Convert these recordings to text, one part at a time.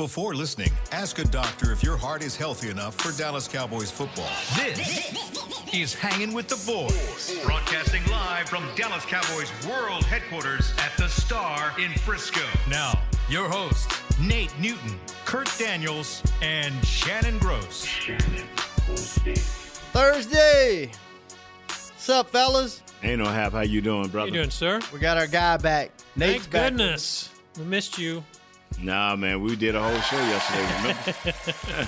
Before listening, ask a doctor if your heart is healthy enough for Dallas Cowboys football. This is Hanging with the Boys, broadcasting live from Dallas Cowboys World Headquarters at the Star in Frisco. Now, your hosts, Nate Newton, Kurt Daniels, and Shannon Gross. Thursday. What's up, fellas? Ain't no hap. How you doing, How brother? you doing, sir? We got our guy back. Nate's Thank back. goodness. We missed you. Nah, man, we did a whole show yesterday.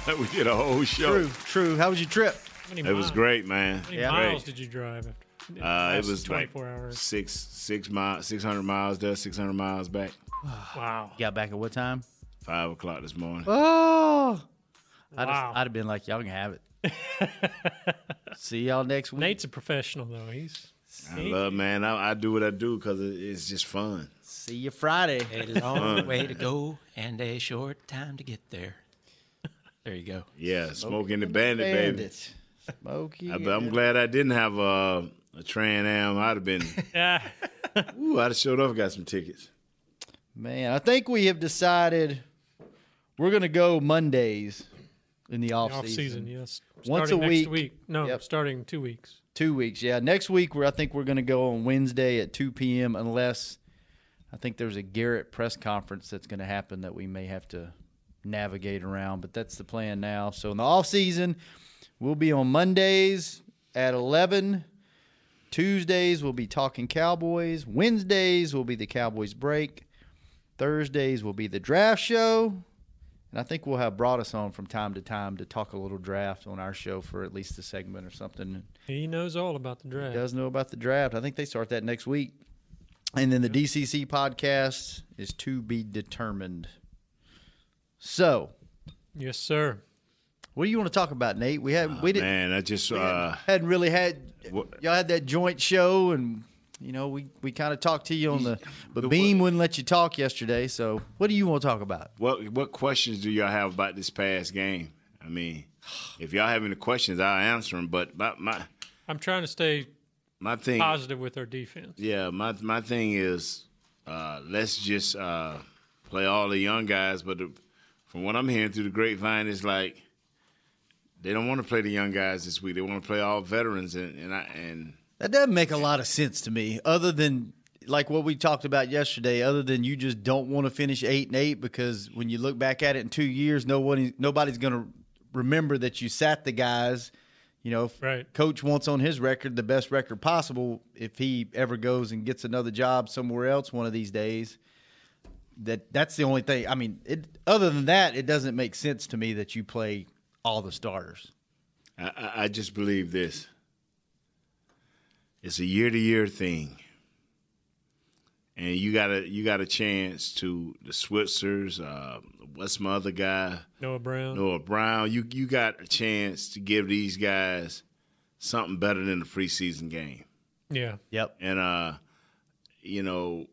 Remember? we did a whole show. True, true. How was your trip? It miles, was great, man. How many Yeah. miles Great. did you drive? After, Uh, it last was like 24 hours. six six miles, six hundred miles there, six hundred miles back. Wow. You got back at what time? Five o'clock this morning. Oh. I'd, Wow. have, I'd have been like, y'all can have it. See y'all next week. Nate's a professional, though. He's. I love, man. I, I do what I do because it, it's just fun. See you Friday. It is a long way to go and a short time to get there. There you go. Yeah, smoking the bandit, baby. Bandit. Smokey. I, I'm glad I didn't have uh, a, a Trans Am. I'd have been. Yeah. Ooh, I'd have showed up, and got some tickets. Man, I think we have decided we're going to go Mondays in the off, Off season. season, yes. Once starting a next week. No, Yep. starting two weeks. Two weeks, yeah. Next week, we're, I think we're going to go on Wednesday at 2 p.m. unless I think there's a Garrett press conference that's going to happen that we may have to navigate around. But that's the plan now. So in the off season, we'll be on Mondays at 11. Tuesdays we'll be talking Cowboys. Wednesdays will be the Cowboys break. Thursdays will be the draft show. And I think we'll have Broaddus on from time to time to talk a little draft on our show for at least a segment or something. He knows all about the draft. He does know about the draft. I think they start that next week. And then the DCC podcast is to be determined. So, Yes, sir. what do you want to talk about, Nate? We had we didn't Man, I just uh, hadn't really had What- y'all had that joint show and you know we, we kind of talked to you on the but the Beam wouldn't let you talk yesterday. So what do you want to talk about? what what questions do y'all have about this past game? I mean, if y'all have any questions, I'll answer them. But my my I'm trying to stay my thing, positive with our defense. yeah, my my thing is, uh, let's just uh, play all the young guys. But the, from what I'm hearing through the grapevine, it's like they don't want to play the young guys this week. They want to play all veterans, and and I, and That doesn't make a lot of sense to me, other than like what we talked about yesterday. Other than you just don't want to finish eight and eight because when you look back at it in two years, nobody nobody's going to remember that you sat the guys. You know, if Right. Coach wants on his record the best record possible if he ever goes and gets another job somewhere else one of these days. That that's the only thing. I mean, it, other than that, it doesn't make sense to me that you play all the starters. I, I- I just believe this. It's a year to year thing. And you got a you got a chance to the Switzers, uh, what's my other guy? Noah Brown. Noah Brown. You you got a chance to give these guys something better than the preseason game. Yeah. Yep. And uh, you know,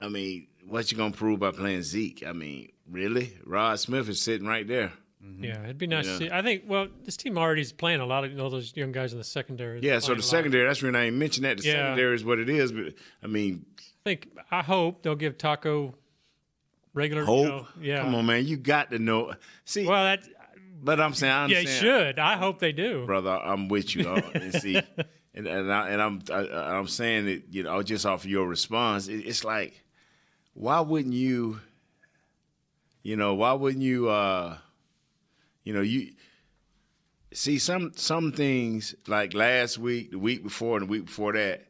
I mean, what you gonna prove by playing Zeke? I mean, really? Rod Smith is sitting right there. Yeah, it'd be nice Yeah. to see. I think. Well, this team already is playing a lot of all those young guys in the secondary. Yeah, so the secondary, that's when I ain't mentioned that. The Yeah. secondary is what it is, but I mean, I think. I hope they'll give Taco regular. you hope. know, yeah. Come on, man. You got to know. See, Well, that. but I'm saying, I Yeah, you should. I hope they do. Brother, I'm with you. uh, and see, and, and, I, and I'm I, I'm saying it, you know, just off your response, it, it's like, why wouldn't you, you know, why wouldn't you, uh, you know, you see some some things like last week, the week before, and the week before that,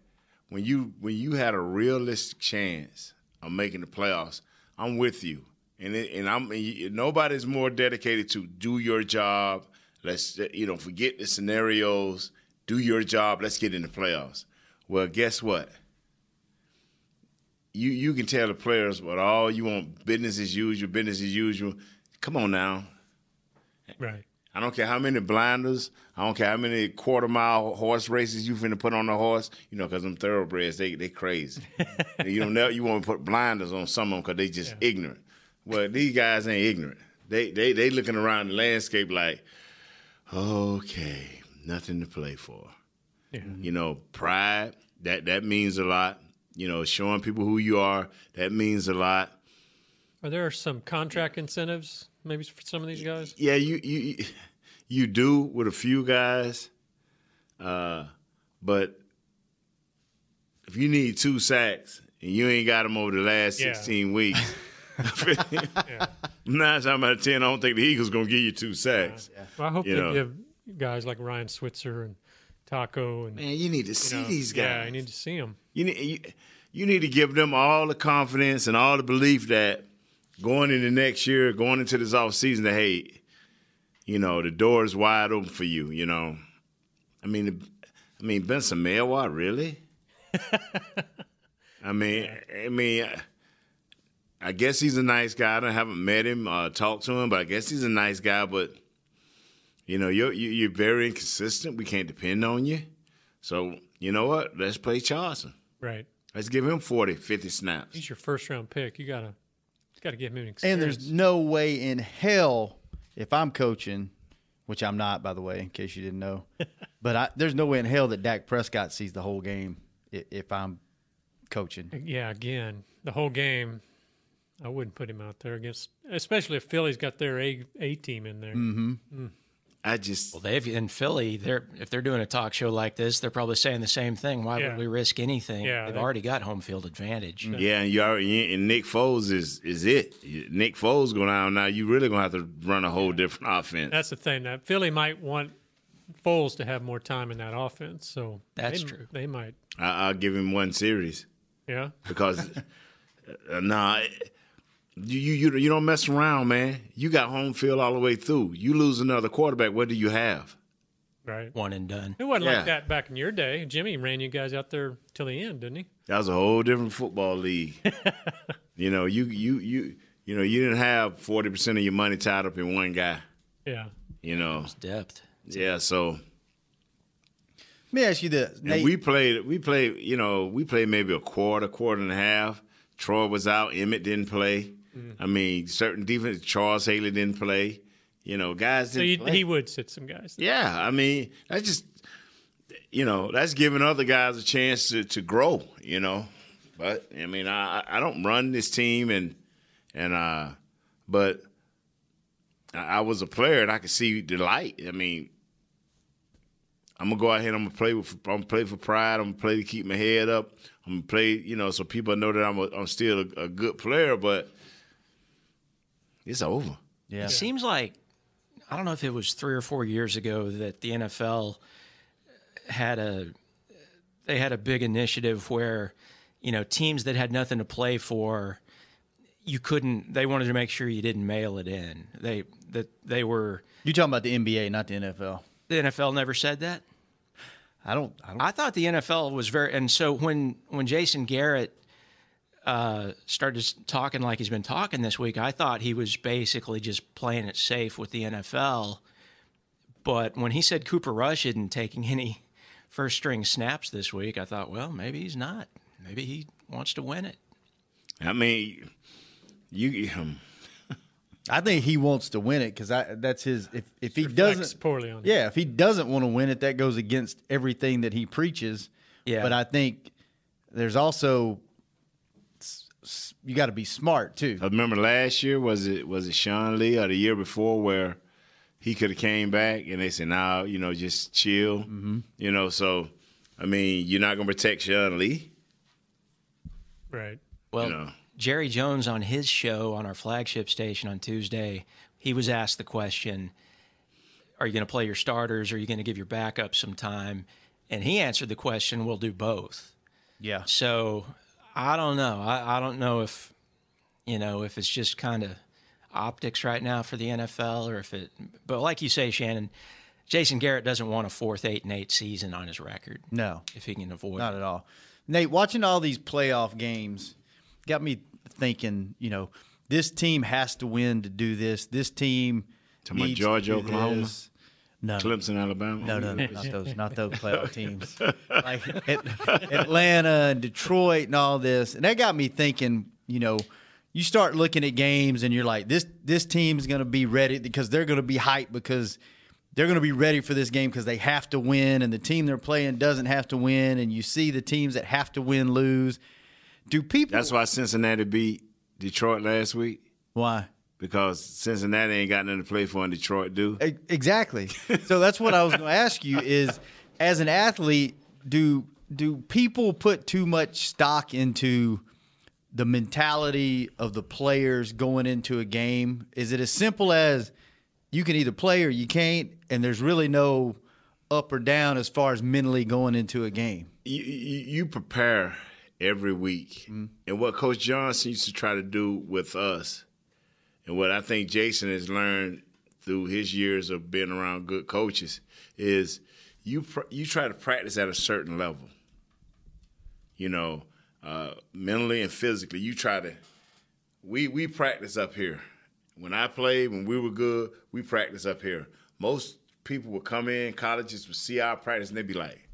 when you when you had a realistic chance of making the playoffs, I'm with you, and it, and I'm and you, nobody's more dedicated to do your job. Let's you know forget the scenarios. Do your job. Let's get in the playoffs. Well, guess what? You you can tell the players what all you want business as usual, business as usual. Come on now. Right. I don't care how many blinders. I don't care how many quarter mile horse races you finna put on the horse. You know, because them thoroughbreds, they they crazy. you don't know you want to put blinders on some of them because they just ignorant. Well, these guys ain't ignorant. They they they looking around the landscape like, okay, nothing to play for. Yeah. Mm-hmm. You know, pride that that means a lot. You know, showing people who you are that means a lot. Are there some contract incentives maybe for some of these guys? Yeah, you you you do with a few guys, uh, but if you need two sacks and you ain't got them over the last Yeah. sixteen weeks, Yeah. nine times out of ten, I don't think the Eagles gonna give you two sacks. Well, I hope You they know. give guys like Ryan Switzer and Taco and Man, you need to you see know, these guys. Yeah, I need to see them. You need you, you need to give them all the confidence and all the belief that going into next year, going into this off season, that hey, you know the door is wide open for you. You know, I mean, I mean Benson Mayowa, really? I mean, I mean, I guess he's a nice guy. I haven't met him, uh, talked to him, but I guess he's a nice guy. But you know, you're you- you're very inconsistent. We can't depend on you. So you know what? Let's play Charlton. Right. Let's give him 40, 50 snaps. He's your first round pick. You gotta gotta give him an And there's no way in hell if I'm coaching, which I'm not, by the way, in case you didn't know. but I, there's no way in hell that Dak Prescott sees the whole game if I'm coaching. yeah, again, the whole game. I wouldn't put him out there against, especially if Philly's got their A A team in there. Mm-hmm. I just, Well, they've in Philly. They're if they're doing a talk show like this, they're probably saying the same thing. Why Yeah. would we risk anything? Yeah, they've they- already got home field advantage. yeah, and you already, and Nick Foles is is it. Nick Foles going out now. You really gonna have to run a whole different offense. That's the thing. That Philly might want Foles to have more time in that offense. So That's they, true. They might. I, I'll give him one series Yeah. because, uh, nah, you, you you you don't mess around, man. You got home field all the way through. You lose another quarterback. What do you have? Right. One and done. It wasn't Yeah. like that back in your day. Jimmy ran you guys out there till the end, didn't he? That was a whole different football league. you know, you you you you know, you didn't have forty percent of your money tied up in one guy. Yeah. You know, Depth. yeah. So Let me ask you this. and we played, we played, you know, we played maybe a quarter, quarter and a half. Troy was out. Emmett didn't play. Mm-hmm. I mean, certain defense. Charles Haley didn't play. You know, guys So didn't he, would sit some guys. Yeah, I mean, that's just you know, that's giving other guys a chance to, to grow, you know. But I mean, I I don't run this team and and uh but I, was a player and I could see the light. I mean, I'm gonna go out here and I'm gonna play with I'm gonna play for pride. I'm gonna play to keep my head up. I'm gonna play, you know, so people know that I'm a, I'm still a, a good player, but it's over. yeah. It seems like I don't know if it was three or four years ago that the NFL had a they had a big initiative where you know teams that had nothing to play for you couldn't they wanted to make sure you didn't mail it in they that they were You talking about the NBA, not the NFL? the NFL never said that I don't. I don't. I thought the NFL was very, and so when when Jason Garrett uh, started talking like he's been talking this week, I thought he was basically just playing it safe with the NFL. But when he said Cooper Rush isn't taking any first string snaps this week, I thought, well, maybe he's not. Maybe he wants to win it. I mean, you um, I think he wants to win it because that's his. If if he doesn't, poorly on yeah, if he doesn't want to win it, that goes against everything that he preaches. Yeah. But I think there's also s- s- you got to be smart too. I remember last year was it was it Sean Lee or the year before where he could have came back and they said, "Now you know, just chill." Mm-hmm. You know, so I mean, you're not gonna protect Sean Lee. Right. Well, You know. Jerry Jones on his show on our flagship station on Tuesday, he was asked the question, Are you going to play your starters? Or are you going to give your backup some time? And he answered the question, We'll do both. Yeah. So I don't know. I, I don't know if, you know, if it's just kind of optics right now for the NFL or if it, but like you say, Shannon, Jason Garrett doesn't want a fourth, eight, and eight season on his record No, if he can avoid not it. at all. Nate, watching all these playoff games got me thinking. You know, this team has to win to do this. This team. Talking about needs Georgia, to do Oklahoma? this. No, Clemson, Alabama. No, no, no, not those, not those playoff teams. Like At- Atlanta and Detroit and all this, and that got me thinking. You know, you start looking at games and you're like, this this team's going to be ready because they're going to be hyped because they're going to be ready for this game because they have to win, and the team they're playing doesn't have to win, and you see the teams that have to win lose. Do people? That's why Cincinnati beat Detroit last week. Why? Because Cincinnati ain't got nothing to play for, and Detroit do. Exactly. so that's what I was going to ask you is as an athlete, do do people put too much stock into the mentality of the players going into a game? Is it as simple as you can either play or you can't and there's really no up or down as far as mentally going into a game? you, you, you prepare every week. Mm-hmm. And what Coach Johnson used to try to do with us, and what I think Jason has learned through his years of being around good coaches, is you pr- you try to practice at a certain level. You know, uh, mentally and physically, you try to. We we practice up here. When I played, when we were good, we practice up here. Most people would come in, colleges would see our practice, and they'd be like,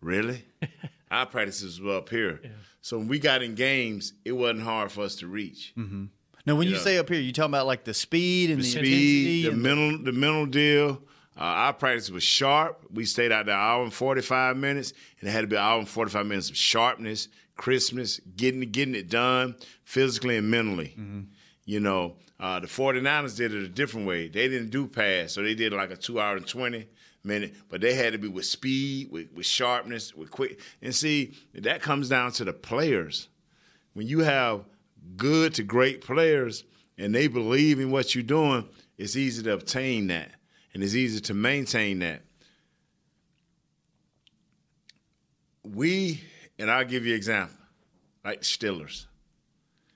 Really? Our practices were up here. So when we got in games, it wasn't hard for us to reach. Now, when you say up here, you talking about like the speed and The the, speed, intensity the mental, the mental deal. Uh, our practice was sharp. We stayed out there an hour and forty five minutes, and it had to be an hour and forty five minutes of sharpness, crispness, getting getting it done physically and mentally. You know, uh, the 49ers did it a different way. They didn't do pass, so they did like a two hour and 20 minute, but they had to be with speed, with, with sharpness, with quick. And see, that comes down to the players. When you have good to great players and they believe in what you're doing, it's easy to obtain that and it's easy to maintain that. We, and I'll give you an example, like Steelers.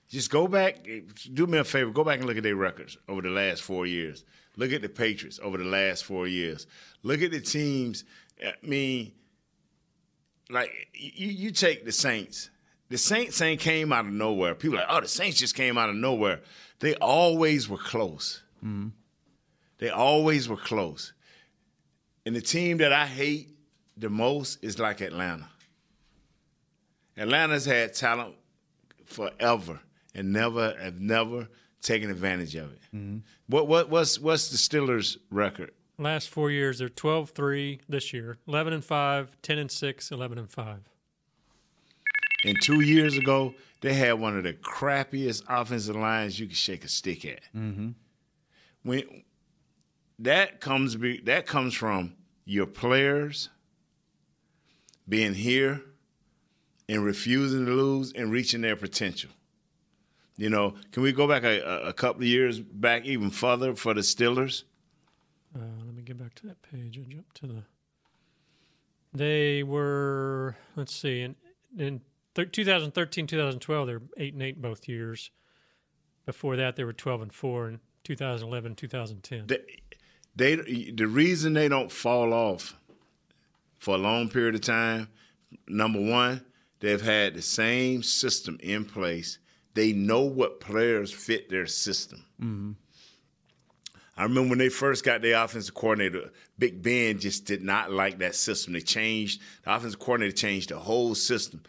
Just go back, do me a favor, go back and look at their records over the last four years. Look at the Patriots over the last four years. Look at the teams. I mean, like you, you take the Saints. The Saints ain't came out of nowhere. People are like, oh, the Saints just came out of nowhere. They always were close. Mm-hmm. They always were close. And the team that I hate the most is like Atlanta. Atlanta's had talent forever and never have never taken advantage of it. Mm-hmm. What what what's what's the Steelers' record? Last four years, they're 12 3 this year, 11 and 5, 10 and 6, 11 and 5. And two years ago, they had one of the crappiest offensive lines you could shake a stick at. Mm-hmm. When that comes be, that comes from your players being here and refusing to lose and reaching their potential. You know, can we go back a, a- a couple of years back even further for the Steelers? Uh, let me get back to that page. and jump to the. They were, let's see, in, in th- 2013, 2012, they're 8 and 8 both years. Before that, they were 12 and 4 in 2011, 2010. they, they the reason they don't fall off for a long period of time number one they've had the same system in place. They know what players fit their system. Mm-hmm. I remember when they first got their offensive coordinator big ben just did not like that system. They changed the offensive coordinator changed the whole system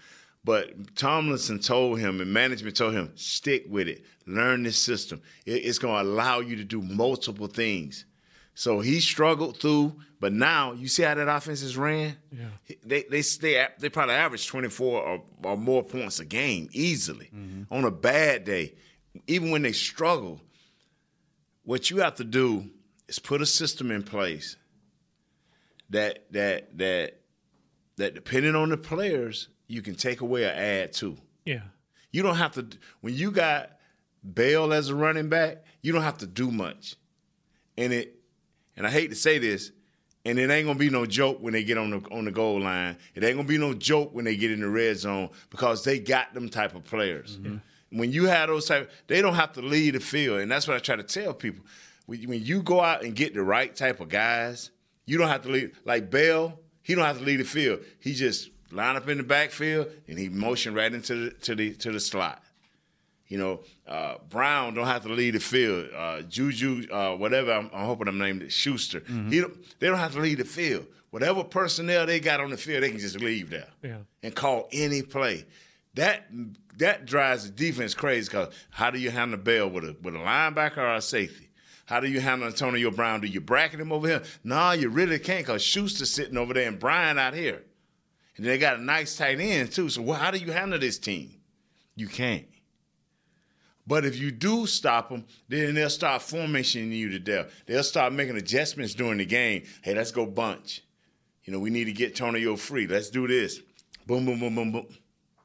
but Tomlinson told him and management told him, stick with it. Learn this system. It's going to allow you to do multiple things. So he struggled through, but now you see how that offense is ran. Yeah. They they they they probably average twenty four or, or more points a game easily mm-hmm. on a bad day. Even when they struggle, what you have to do is put a system in place that that that that depending on the players, you can take away or add to. Yeah. You don't have to when you got Bell as a running back, you don't have to do much. And it and I hate to say this, and it ain't gonna be no joke when they get on the on the goal line. It ain't gonna be no joke when they get in the red zone because they got them type of players. Mm-hmm. When you have those type, they don't have to lead the field, and that's what I try to tell people. When when you go out and get the right type of guys, you don't have to lead. Like Bell, he don't have to lead the field. He just line up in the backfield and he motioned right into the to the to the slot. You know, uh, Brown don't have to lead the field. Uh, Juju, uh, whatever I'm, I'm hoping I'm named it, Schuster. He don't, they don't have to lead the field. Whatever personnel they got on the field, they can just leave there Yeah. and call any play. That that drives the defense crazy because how do you handle Bell with a with a linebacker or a safety? How do you handle Antonio Brown? Do you bracket him over here? No, you really can't because Schuster's sitting over there and Bryant out here. And they got a nice tight end too. So how do you handle this team? You can't. But if you do stop them, then they'll start formationing you to death. They'll start making adjustments during the game. Hey, let's go bunch. You know, we need to get Tonio free. Let's do this. Boom, boom, boom, boom, boom.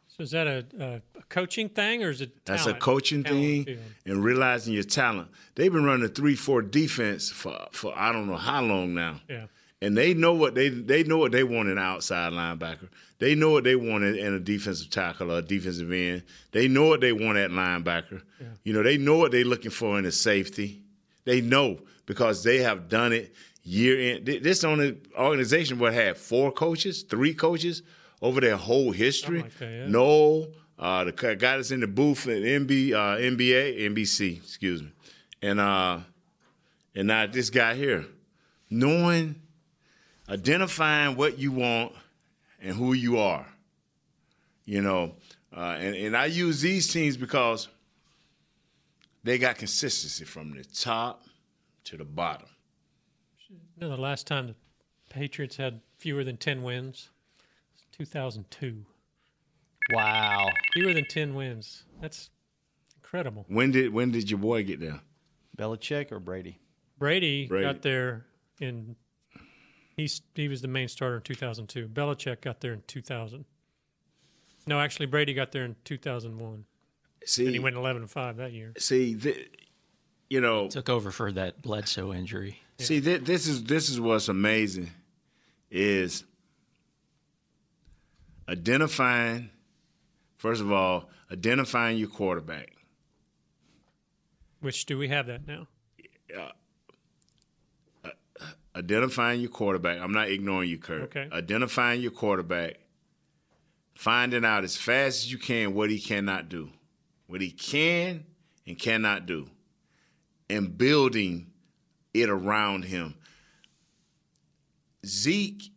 So is that a, a, a coaching thing or is it? That's a coaching Talent thing and realizing your talent. They've been running a three four defense for for I don't know how long now. Yeah. And they know what they they know what they want in an outside linebacker. They know what they want in, in a defensive tackle or a defensive end. They know what they want at linebacker. You know, they know what they're looking for in a safety. They know because they have done it year in. This only organization what had four coaches, three coaches over their whole history. Like that, yeah. No, uh, the guy that's in the booth at uh, NBA, NBC, excuse me, and uh, and now this guy here, knowing, identifying what you want and who you are. You know, uh, and and I use these teams because they got consistency from the top to the bottom. You know, the last time the Patriots had fewer than 10 wins? was 2002. Wow. Fewer than 10 wins. That's incredible. When did when did your boy get there? Belichick or Brady? Brady, Brady. got there in he's he was the main starter in 2002. Belichick got there in 2000. No, actually Brady got there in 2001. See, And he went 11 and 5 that year. see, th- you know, Took over for that Bledsoe injury. See, th- this is this is what's amazing is identifying. First of all, identifying your quarterback. Which do we have that now? Identifying your quarterback. I'm not ignoring you, Kurt. Okay. Identifying your quarterback. Finding out as fast as you can what he cannot do, what he can and cannot do, and building it around him. Zeke,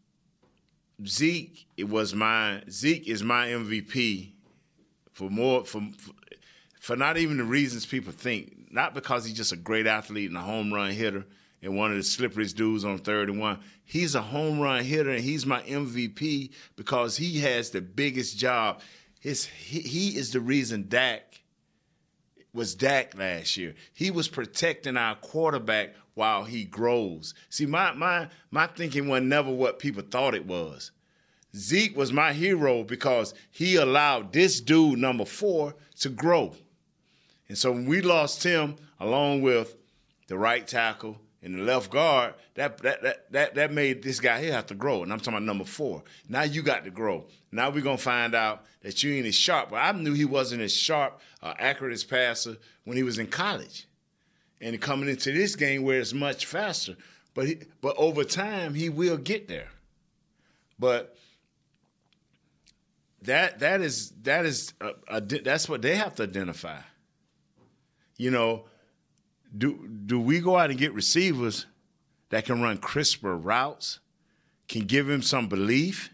Zeke, it was my Zeke is my MVP for more for for not even the reasons people think. Not because he's just a great athlete and a home run hitter and one of the slipperiest dudes on third and one. He's a home run hitter and he's my MVP because he has the biggest job. His he, he is the reason Dak was Dak last year. He was protecting our quarterback while he grows. See, my my my thinking was never what people thought it was. Zeke was my hero because he allowed this dude, number four, to grow. And so when we lost him, along with the right tackle and the left guard, that that that that, that made this guy here have to grow. And I'm talking about number four. Now you got to grow. Now we're gonna find out that you ain't as sharp. But I knew he wasn't as sharp, uh, accurate as passer when he was in college. And coming into this game where it's much faster. But he, but over time he will get there. But that that is that is a, a, that's what they have to identify. You know, do do we go out and get receivers that can run crisper routes, can give him some belief,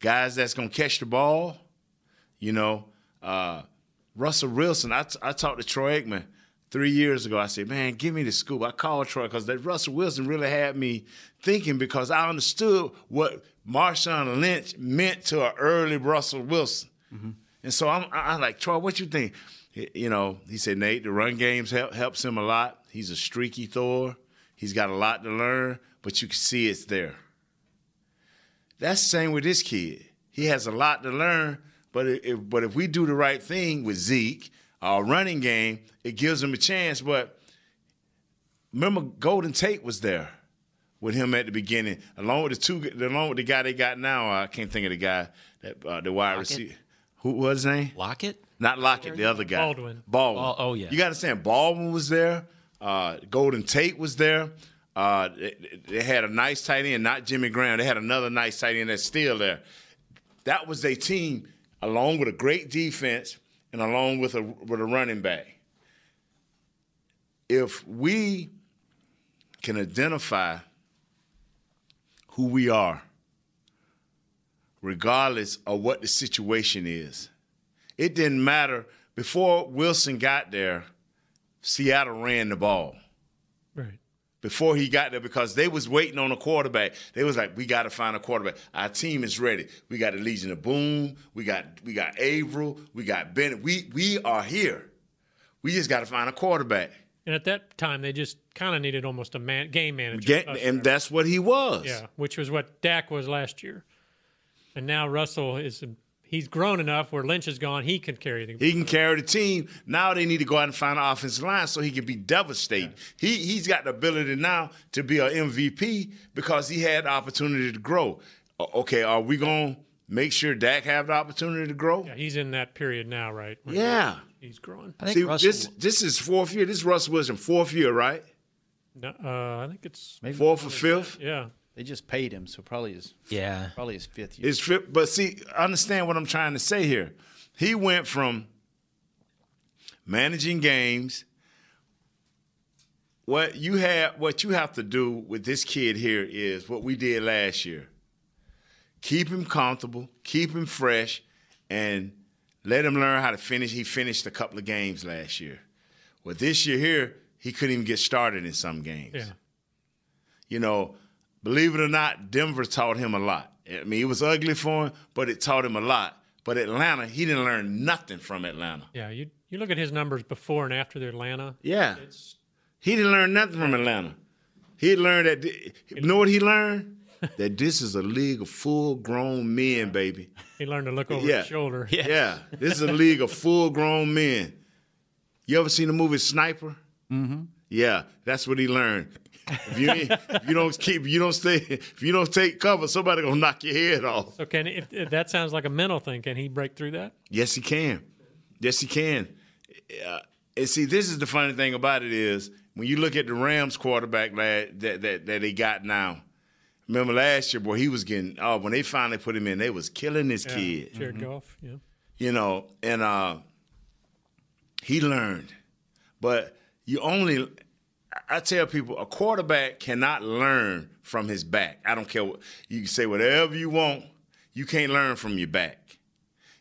guys that's gonna catch the ball? You know, uh, Russell Wilson. I, t- I talked to Troy Aikman three years ago. I said, man, give me the scoop. I called Troy because that Russell Wilson really had me thinking because I understood what Marshawn Lynch meant to an early Russell Wilson. And so I'm, I'm like, Troy, what you think? You know, he said, Nate, the run games help, helps him a lot. He's a streaky thrower. He's got a lot to learn, but you can see it's there. That's the same with this kid. He has a lot to learn, but if, but if we do the right thing with Zeke, our running game, it gives him a chance. But remember, Golden Tate was there with him at the beginning, along with the two, along with the guy they got now. I can't think of the guy that uh, the wide Lockett? receiver. Who was his name? Lockett? Not Lockett, the other guy. Baldwin. Baldwin. Bal- oh, yeah. You got to understand, Baldwin was there. Uh, Golden Tate was there. Uh, they, they had a nice tight end, not Jimmy Graham. They had another nice tight end that's still there. That was their team, along with a great defense and along with a with a running back. If we can identify who we are, regardless of what the situation is, it didn't matter. Before Wilson got there, Seattle ran the ball Right. before he got there because they was waiting on a quarterback. They was like, we got to find a quarterback. Our team is ready. We got the Legion of Boom. We got we got Avril. We got Bennett. We we are here. We just got to find a quarterback. And at that time, they just kind of needed almost a man, game manager. Get, and that's what he was. yeah, which was what Dak was last year. And now Russell is he's grown enough where Lynch is gone. He can carry the. Team. He can carry the team. Now they need to go out and find an offensive line so he can be devastating. He he's got the ability now to be an MVP because he had the opportunity to grow. Okay, are we gonna make sure Dak have the opportunity to grow? yeah, he's in that period now, right? where Yeah. he's growing. I think See, Russell. this this is fourth year. This is Russell Wilson fourth year, right? No, uh, I think it's Maybe Fourth or fifth. yeah. They just paid him, so probably his yeah. probably his fifth year. It's fifth, but see, understand what I'm trying to say here. He went from managing games. What you have, what you have to do with this kid here is what we did last year. Keep him comfortable, keep him fresh, and let him learn how to finish. He finished a couple of games last year. Well, this year here, he couldn't even get started in some games Yeah. you know, believe it or not, Denver taught him a lot. I mean, it was ugly for him, but it taught him a lot. But Atlanta, he didn't learn nothing from Atlanta. Yeah, you you look at his numbers before and after the Atlanta. Yeah, It's he didn't learn nothing from Atlanta. He learned that. You know what he learned? that this is a league of full-grown men, baby. he learned to look over Yeah. his shoulder. Yeah, this is a league of full-grown men. You ever seen the movie Sniper? Mm-hmm. Yeah, that's what he learned. If you, if you don't keep, you don't stay, if you don't take cover, somebody gonna knock your head off. So can if, if that sounds like a mental thing, can he break through that? Yes, he can. Yes, he can. Uh, and see, this is the funny thing about it is when you look at the Rams quarterback lad, that that that they got now. Remember last year, boy, he was getting. Oh, when they finally put him in, they was killing this Yeah. kid. Jared Goff. Yeah. You know, and uh, he learned. But you only. I tell people, a quarterback cannot learn from his back. I don't care what you can say, whatever you want. You can't learn from your back.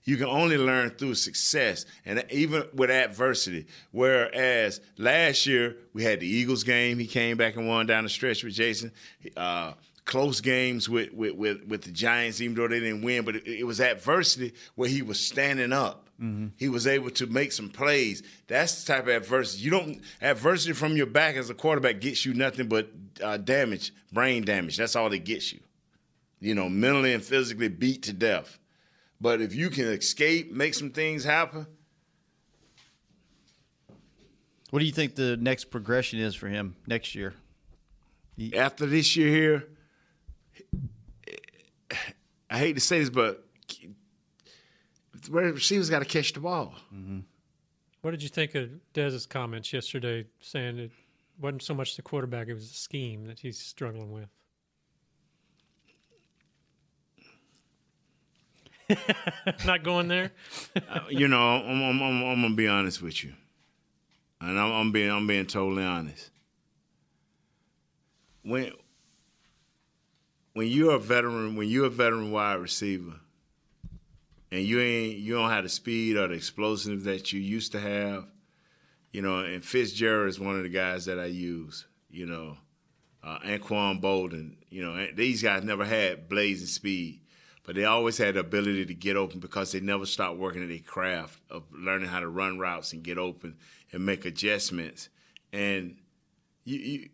You can only learn through success and even with adversity. Whereas last year we had the Eagles game, he came back and won down the stretch with Jason. Uh, close games with, with with with the Giants, even though they didn't win, but it, it was adversity where he was standing up. He was able to make some plays. That's the type of adversity. You don't adversity from your back as a quarterback gets you nothing but uh, damage, brain damage. That's all it gets you. You know, mentally and physically beat to death. But if you can escape, make some things happen, What do you think the next progression is for him next year? after this year here, I hate to say this, but receivers got to catch the ball. Mm-hmm. What did you think of Dez's comments yesterday saying it wasn't so much the quarterback, it was the scheme that he's struggling with? Not going there. Uh, you know, I'm, I'm, I'm, I'm gonna be honest with you, and I'm, I'm being I'm being totally honest. When when you're a veteran, when you're a veteran wide receiver, and you ain't you don't have the speed or the explosiveness that you used to have, you know, and Fitzgerald is one of the guys that I use, you know, uh, Anquan Boldin, you know, these guys never had blazing speed, but they always had the ability to get open because they never stopped working at their craft of learning how to run routes and get open and make adjustments. And you, you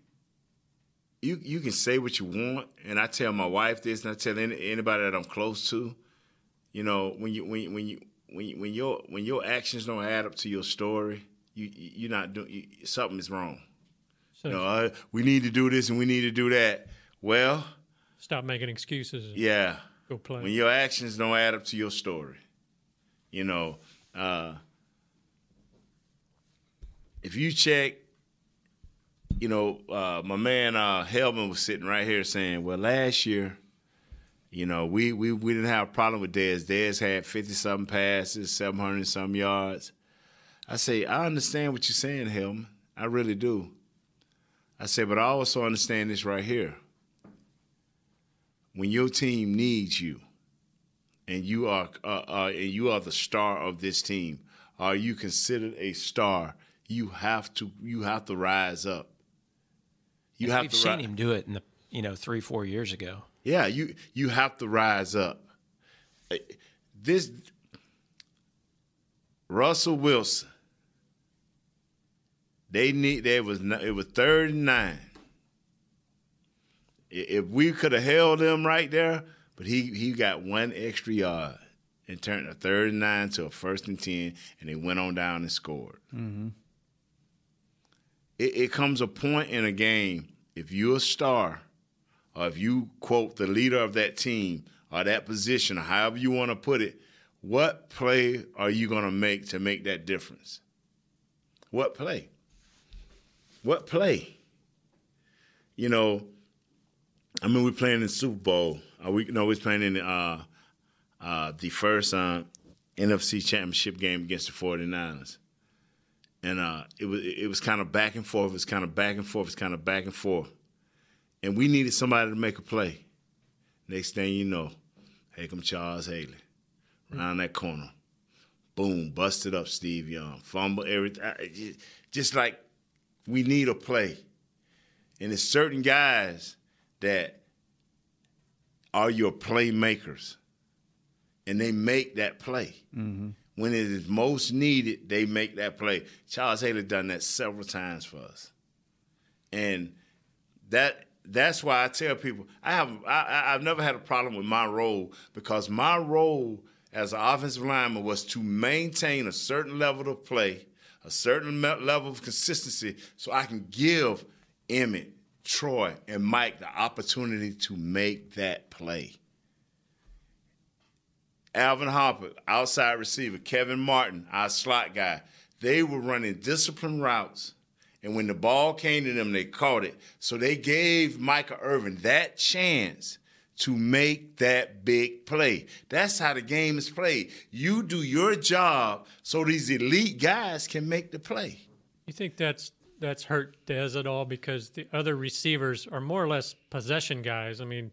you you can say what you want, and I tell my wife this, and I tell any, anybody that I'm close to, you know, when you when when you when you, when your when your actions don't add up to your story, you you're not doing you, something is wrong. So You know, uh, we need to do this and we need to do that. Well, stop making excuses yeah, go play. when your actions don't add up to your story, you know, uh, if you check, you know, uh, my man uh, Hellman was sitting right here saying, "Well, last year, you know, we we, we didn't have a problem with Dez. Dez had fifty something passes, seven hundred some yards." I say, I understand what you're saying, Hellman. I really do. I say, but I also understand this right here. When your team needs you, and you are uh, uh, and you are the star of this team, are you considered a star? You have to you have to rise up. You have We've seen ri- him do it in the you know three four years ago. Yeah, you you have to rise up. Eh, This Russell Wilson They need. There was it was third and nine. If we could have held them right there, but he he got one extra yard and turned a third and nine to a first and ten, and they went on down and scored. It, it comes a point in a game if you're a star, or if you quote the leader of that team or that position, or however you want to put it, what play are you going to make to make that difference? What play? What play? You know, I mean, we're playing in the Super Bowl. Uh, we no, we're playing in the, uh, uh, the first uh, NFC Championship game against the 49ers. And uh, it was it was kind of back and forth. It was kind of back and forth. It was kind of back and forth. And we needed somebody to make a play. Next thing you know, here come Charles Haley around that corner. Boom, busted up Steve Young. Fumble, everything. Just like we need a play. And it's certain guys that are your playmakers. And they make that play. Mm-hmm. When it is most needed, they make that play. Charles Haley done that several times for us. And that that's why I tell people I have I, I've never had a problem with my role because my role as an offensive lineman was to maintain a certain level of play, a certain level of consistency, so I can give Emmett, Troy, and Mike the opportunity to make that play. Alvin Harper, outside receiver, Kelvin Martin, our slot guy, they were running disciplined routes. And when the ball came to them, they caught it. So they gave Michael Irvin that chance to make that big play. That's how the game is played. You do your job so these elite guys can make the play. You think that's that's hurt Dez at all because the other receivers are more or less possession guys. I mean,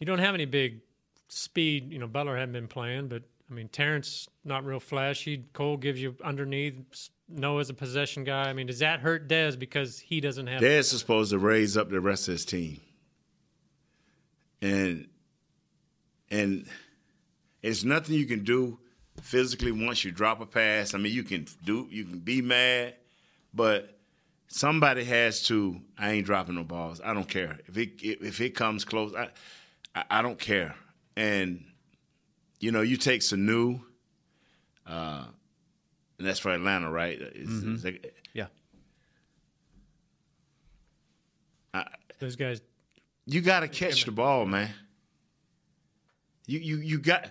you don't have any big speed. You know, Butler hadn't been playing, but I mean, Terrence not real flashy. Cole gives you underneath. Noah's a possession guy. I mean, does that hurt Dez because he doesn't have? They're supposed to raise up the rest of his team. And and it's nothing you can do physically once you drop a pass. I mean, you can do you can be mad, but somebody has to. I ain't dropping no balls. I don't care if it if it comes close. I I, I don't care. And you know, you take Sanu, uh, and that's for Atlanta, right? It's- it's like- Yeah. Those guys. you got to catch the ball, man. You you you got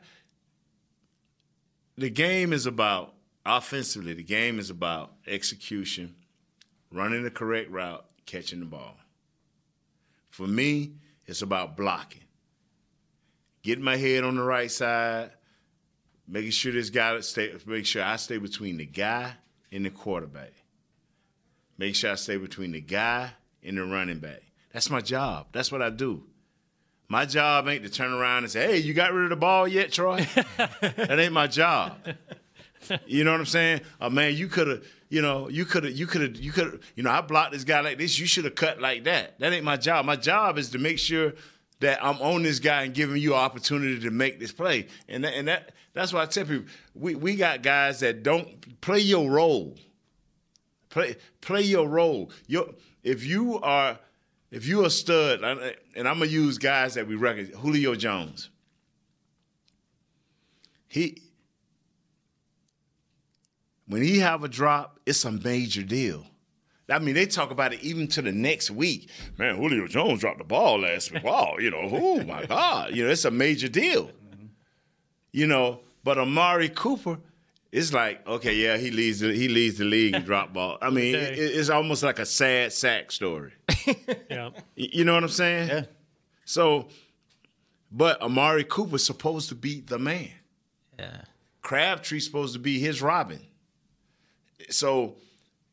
the game is about offensively. The game is about execution, running the correct route, catching the ball. For me, it's about blocking, getting my head on the right side, making sure this guy stay. Make sure I stay between the guy and the quarterback. Make sure I stay between the guy and the running back. That's my job. That's what I do. My job ain't to turn around and say, "Hey, you got rid of the ball yet, Troy?" that ain't my job. You know what I'm saying? Oh man, you could have, you know, you could have, you could have, you could you know, I blocked this guy like this. You should have cut like that. That ain't my job. My job is to make sure that I'm on this guy and giving you an opportunity to make this play. And that, and that that's why I tell people we we got guys that don't play your role. Play play your role. Your if you are if you a stud, and I'm gonna use guys that we recognize, Julio Jones. He when he have a drop, it's a major deal. I mean, they talk about it even to the next week. Man, Julio Jones dropped the ball last week. Wow, you know, oh my God, you know, it's a major deal. You know, but Amari Cooper, it's like, okay, yeah, he leads the, he leads the league in drop ball. I mean, it, it's almost like a sad sack story. Yeah. You know what I'm saying? Yeah. So, but Amari Cooper's supposed to be the man. Yeah. Crabtree's supposed to be his Robin. So,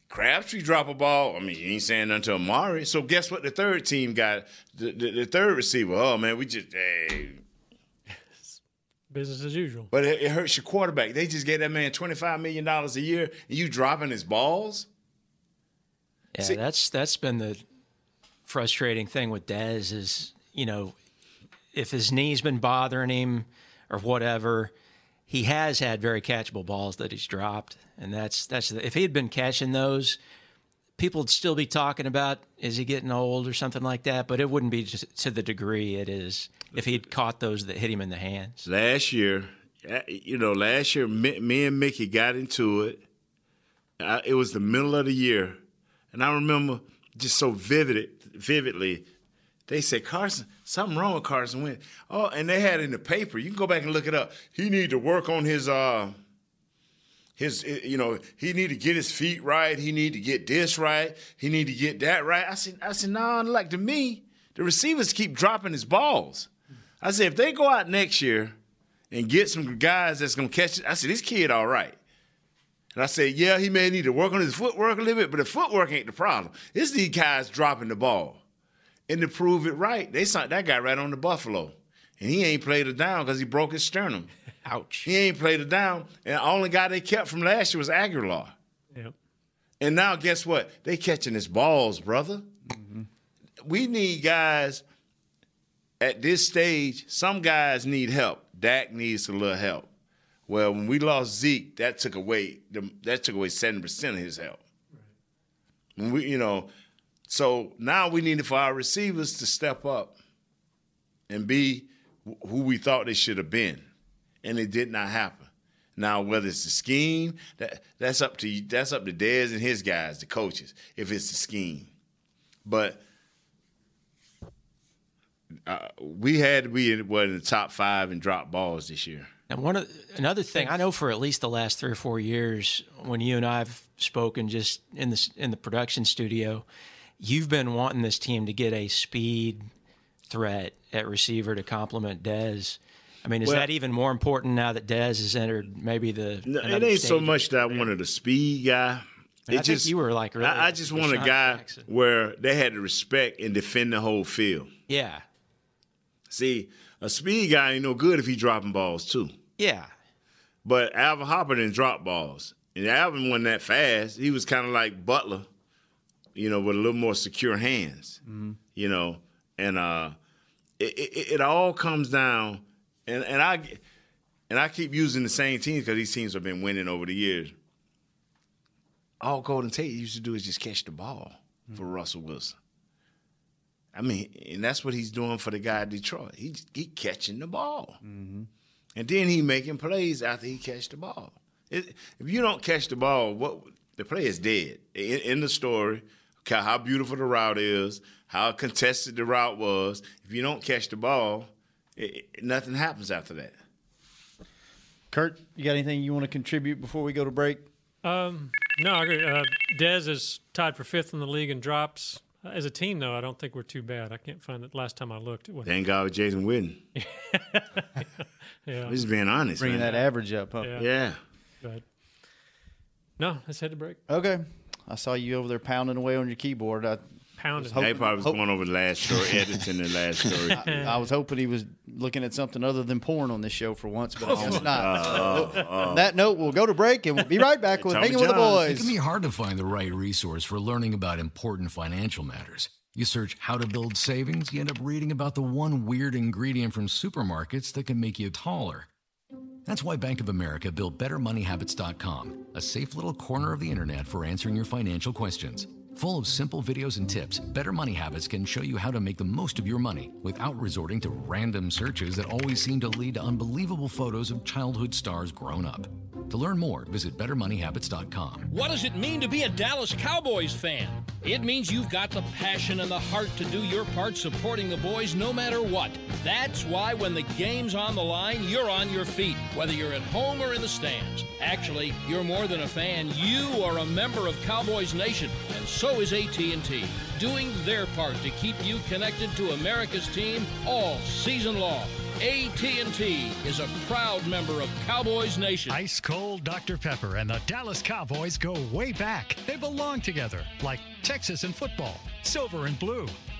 Crabtree drop a ball. I mean, you ain't saying nothing to Amari. So, guess what? The third team got the, the, the third receiver. Oh man, we just hey. Business as usual. But it, it hurts your quarterback. They just gave that man twenty five million dollars a year, and you dropping his balls. Yeah, See- that's that's been the frustrating thing with Dez is you know if his knee's been bothering him or whatever, he has had very catchable balls that he's dropped, and that's that's the, if he had been catching those, people would still be talking about is he getting old or something like that, but it wouldn't be just to the degree it is if he'd caught those that hit him in the hands. last year, you know, last year me, and Mickey got into it. I, it was the middle of the year, and I remember just so vivid, vividly. They said Carson, something wrong with Carson Wentz. Oh, and they had in the paper. You can go back and look it up. He need to work on his uh his you know he need to get his feet right. He need to get this right. He need to get that right. I said I said no. Nah, like to me, the receivers keep dropping his balls. I said if they go out next year and get some guys that's gonna catch it, I said this kid all right. And I said yeah, he may need to work on his footwork a little bit, but the footwork ain't the problem. It's these guys dropping the ball. And to prove it right, they signed that guy right on the Buffalo. And he ain't played it down because he broke his sternum. Ouch. He ain't played it down. And the only guy they kept from last year was Agholor. Yep. And now guess what? They catching his balls, brother. Mm-hmm. We need guys at this stage. Some guys need help. Dak needs a little help. Well, when we lost Zeke, that took away that took away seventy percent of his help. We, you know, so now we need for our receivers to step up and be who we thought they should have been, and it did not happen. Now, whether it's the scheme, that that's up to that's up to Dez and his guys, the coaches, if it's the scheme. But we had to be in, what, in the top five and drop balls this year. And one of another thing I know for at least the last three or four years, when you and I've spoken just in the in the production studio, you've been wanting this team to get a speed threat at receiver to complement Dez. I mean, is Well- that even more important now that Dez has entered maybe the? No, it ain't so much that I wanted a speed guy. I It think just you were like really I, I just want a guy Jackson. where they had to respect and defend the whole field. Yeah, See, a speed guy ain't no good if he dropping balls too. yeah, But Alvin Harper didn't drop balls. And Alvin wasn't that fast. He was kind of like Butler, you know, with a little more secure hands, you know. And uh, it, it, it all comes down, and, and I and I keep using the same teams because these teams have been winning over the years. All Golden Tate used to do is just catch the ball for Russell Wilson. I mean, and that's what he's doing for the guy at Detroit. He he catching the ball. And then he making plays after he catch the ball. It, if you don't catch the ball, what the play is dead. In, in the story, ca- how beautiful the route is, how contested the route was. If you don't catch the ball, it, it- nothing happens after that. Kurt, you got anything you want to contribute before we go to break? Um, no, I agree. Uh, Dez is tied for fifth in the league in drops. As a team, though, I don't think we're too bad. I can't find it. Last time I looked, it was Thank God with Jason Witten. yeah, I'm just being honest, Bringing man. that average up, huh? yeah. yeah. But no, let's head to break. Okay. I saw you over there pounding away on your keyboard. I, Pounded. Hope- They probably was hope- going over the last story, editing the last story. I was hoping he was looking at something other than porn on this show for once, but I Oh, guess not. Oh, on oh. that note, we'll go to break and we'll be right back with Tommy Hanging with the John. It can be hard to find the right resource for learning about important financial matters. You search how to build savings, you end up reading about the one weird ingredient from supermarkets that can make you taller. That's why Bank of America built BetterMoneyHabits.com, a safe little corner of the internet for answering your financial questions. Full of simple videos and tips, Better Money Habits can show you how to make the most of your money without resorting to random searches that always seem to lead to unbelievable photos of childhood stars grown up. To learn more, visit BetterMoneyHabits.com. What does it mean to be a Dallas Cowboys fan? It means you've got the passion and the heart to do your part supporting the boys no matter what. That's why when the game's on the line, you're on your feet, whether you're at home or in the stands. Actually, you're more than a fan. You are a member of Cowboys Nation, and so is AT&T, doing their part to keep you connected to America's team all season long. AT&T is a proud member of Cowboys Nation. Ice cold Dr. Pepper and the Dallas Cowboys go way back. They belong together, like Texas and football, silver and blue,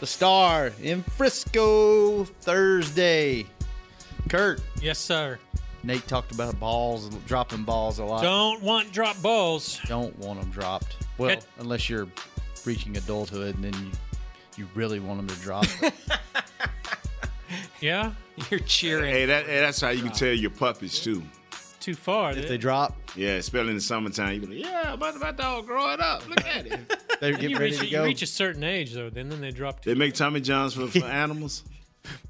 the star in Frisco Thursday. Kurt, Yes, sir. Nate talked about balls, dropping balls a lot. Don't want drop balls. Don't want them dropped. Well, It- unless you're reaching adulthood and then you, you really want them to drop. Yeah, You're cheering. Hey, that, hey, that's how you can tell your puppies too. too far. if they drop, Yeah, especially in the summertime, you be like, yeah, about my dog growing up. Look at it. they get you ready reach, to you go. reach a certain age though, then then they drop to they make Tommy Johns for, for animals.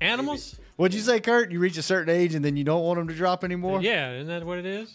animals. What'd you say, Kurt? You reach a certain age and then you don't want them to drop anymore? Yeah, isn't that what it is?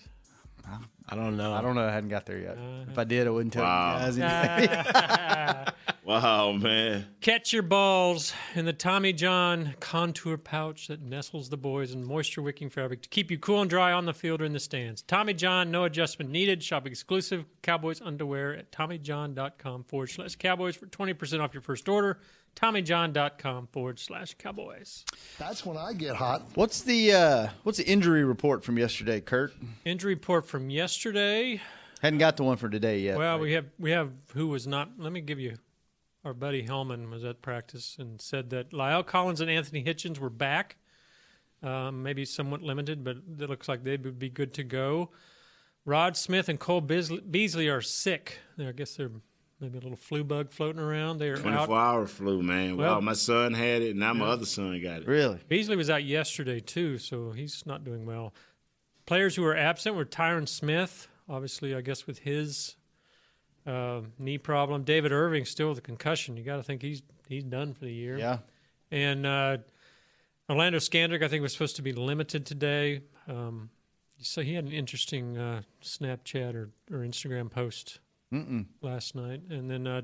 I don't know. I don't know. I hadn't got there yet. Uh-huh. if I did, I wouldn't tell Wow. you guys. Wow, man. Catch your balls in the Tommy John contour pouch that nestles the boys in moisture wicking fabric to keep you cool and dry on the field or in the stands. Tommy John, no adjustment needed. Shop exclusive Cowboys underwear at TommyJohn.com forward slash Cowboys for 20% off your first order. TommyJohn.com forward slash Cowboys. That's when I get hot. what's the uh, what's the injury report from yesterday, Kurt? Injury report from yesterday. Hadn't got the one for today yet. Well, right? we have we have who was not. Let me give you. Our buddy Hellman was at practice and said that Lyle Collins and Anthony Hitchens were back. Um, maybe somewhat limited, but it looks like they would be good to go. Rod Smith and Cole Beasley, Beasley are sick. I guess they're maybe a little flu bug floating around. They are 24 out. hour flu, man. Well- wow, my son had it, and now my other son got it. really. Beasley was out yesterday too, so he's not doing well. Players who were absent were Tyron Smith, obviously, I guess with his uh, knee problem. David Irving still with a concussion. You got to think he's he's done for the year. Yeah. And uh, Orlando Scandrick, I think, was supposed to be limited today. Um, so he had an interesting uh, Snapchat or, or Instagram post last night. And then uh,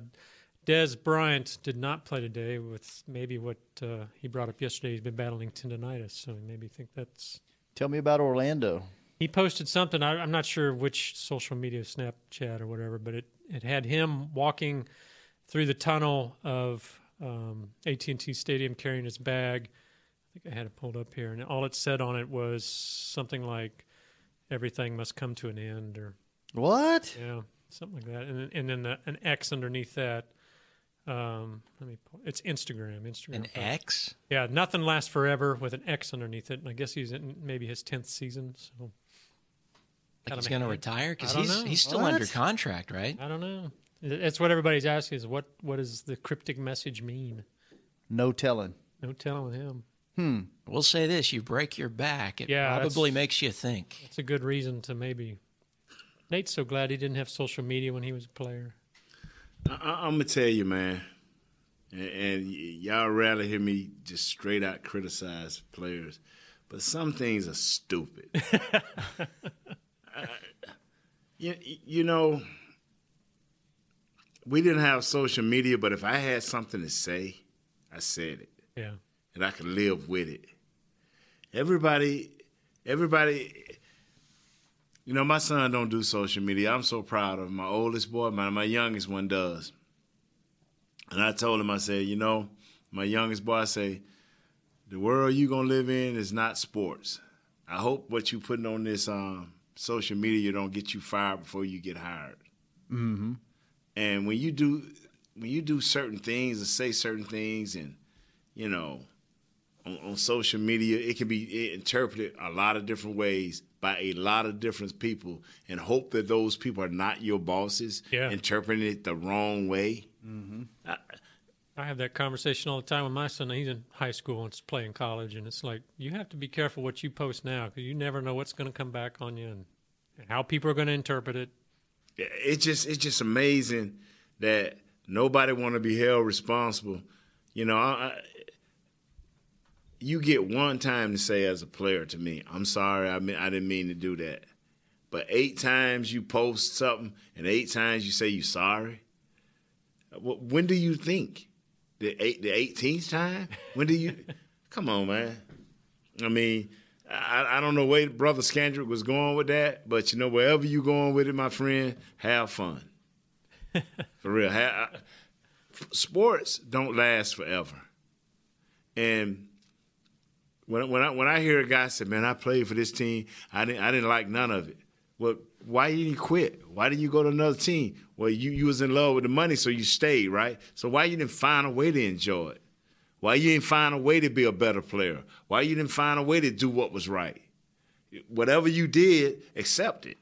Dez Bryant did not play today with maybe what uh, he brought up yesterday. He's been battling tendonitis, so maybe think that's. Tell me about Orlando. He posted something. I, I'm not sure which social media, Snapchat or whatever, but it, it had him walking through the tunnel of um, AT&T Stadium carrying his bag. I think I had it pulled up here, and all it said on it was something like "Everything must come to an end," or What? yeah, something like that, and then, and then the, an X underneath that. Um, let me. Pull, it's Instagram. Instagram. An post. X? Yeah, nothing lasts forever with an X underneath it, and I guess he's in maybe his tenth season. So Like he's going to retire? Because he's, know. he's still What? under contract, right? I don't know. That's what everybody's asking: is what what does the cryptic message mean? No telling. No telling with him. Hmm. We'll say this you break your back, it Yeah, probably makes you think. It's a good reason to maybe. Nate's so glad he didn't have social media when he was a player. I, I'm gonna tell you, man, and, and y'all rarely hear me just straight out criticize players, but some things are stupid. I- you, you know, we didn't have social media, but if I had something to say, I said it, Yeah. and I could live with it. Everybody, everybody. You know, my son don't do social media. I'm so proud of him. My oldest boy, my, my youngest one does. And I told him, I said, you know, my youngest boy, I say, the world you gonna live in is not sports. I hope what you putting on this um, social media don't get you fired before you get hired. Mm-hmm. And when you do, when you do certain things and say certain things, and you know, on, on social media, it can be interpreted a lot of different ways by a lot of different people, and hope that those people are not your bosses, Yeah. interpreting it the wrong way. Mm-hmm. I have that conversation all the time with my son. He's in high school and playing college, and it's like you have to be careful what you post now because you never know what's going to come back on you and how people are going to interpret it. it's just it's just amazing that nobody want to be held responsible. You know, I, I, you get one time to say as a player to me, "I'm sorry, I mean I didn't mean to do that," but eight times you post something and eight times you say you sorry. When do you think? The eight, the eighteenth time? When do you? Come on, man. I mean, I, I don't know where Brother Scandrick was going with that, but you know, wherever you're going with it, my friend, have fun. For real. Ha- I- sports don't last forever. And when when I when I hear a guy say, "Man, I played for this team. I didn't I didn't like none of it." Well, why didn't you quit? Why didn't you go to another team? Well, you you was in love with the money, so you stayed, right? So why you didn't find a way to enjoy it? Why you didn't find a way to be a better player? Why you didn't find a way to do what was right? Whatever you did, accept it.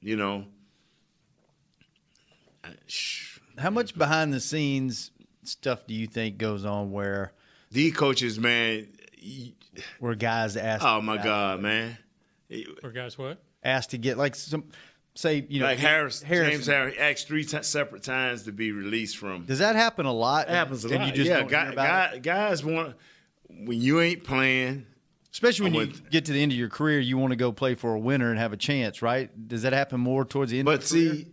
You know. How much behind the scenes stuff do you think goes on where The coaches, man. Y- where guys ask? Oh my God, man. Or guys, what? Asked to get like some, say you know, like Harris, Harrison. James Harris asked three ti separate times to be released from. Does that happen a lot? It happens a lot. You just yeah, guy, hear about it? guy, guys want when you ain't playing. Especially when I you get to the end of your career, you want to go play for a winner and have a chance, right? Does that happen more towards the end? But of your career? see,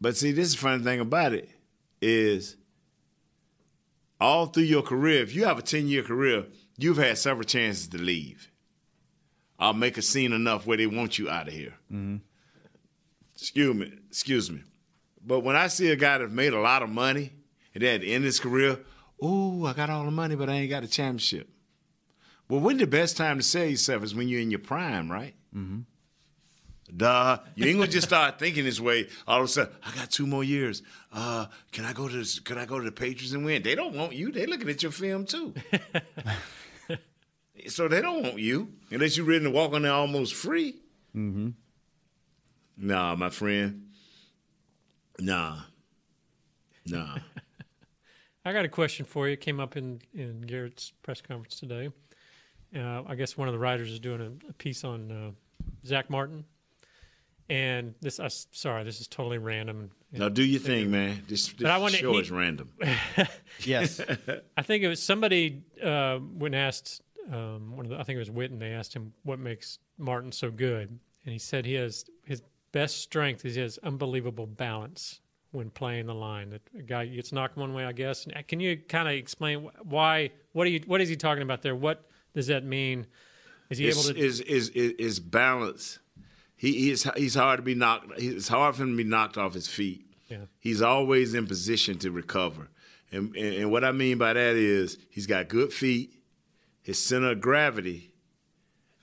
but see, this is the funny thing about it is all through your career. If you have a ten year career, you've had several chances to leave. I'll make a scene enough where they want you out of here. Mm-hmm. Excuse me, excuse me. But when I see a guy that made a lot of money and then at the end of his career, ooh, I got all the money, but I ain't got a championship. Well, when the best time to sell yourself is when you're in your prime, right? Mm-hmm. Duh. You ain't gonna just start thinking this way. All of a sudden, I got two more years. Uh, can I go to this, can I go to the Patriots and win? They don't want you. They're looking at your film too. so they don't want you unless you're ready to walk on there almost free. Mm-hmm. Nah, my friend. Nah. Nah. I got a question for you. It came up in, in Garrett's press conference today. Uh, I guess one of the writers is doing a, a piece on uh, Zack Martin. And this, I, sorry, this is totally random. now do your thing, man. This, this I wanna- show he- is random. yes. I think it was somebody uh, when asked um, one of the, I think it was Witten. They asked him what makes Martin so good, and he said he has his best strength is he has unbelievable balance when playing the line. That a guy gets knocked one way, I guess. And can you kind of explain why? What are you? What is he talking about there? What does that mean? Is he Is able to? is is is, is balance. He, he is he's hard to be knocked. It's hard for him to be knocked off his feet. Yeah. He's always in position to recover, and, and and what I mean by that is he's got good feet. His center of gravity,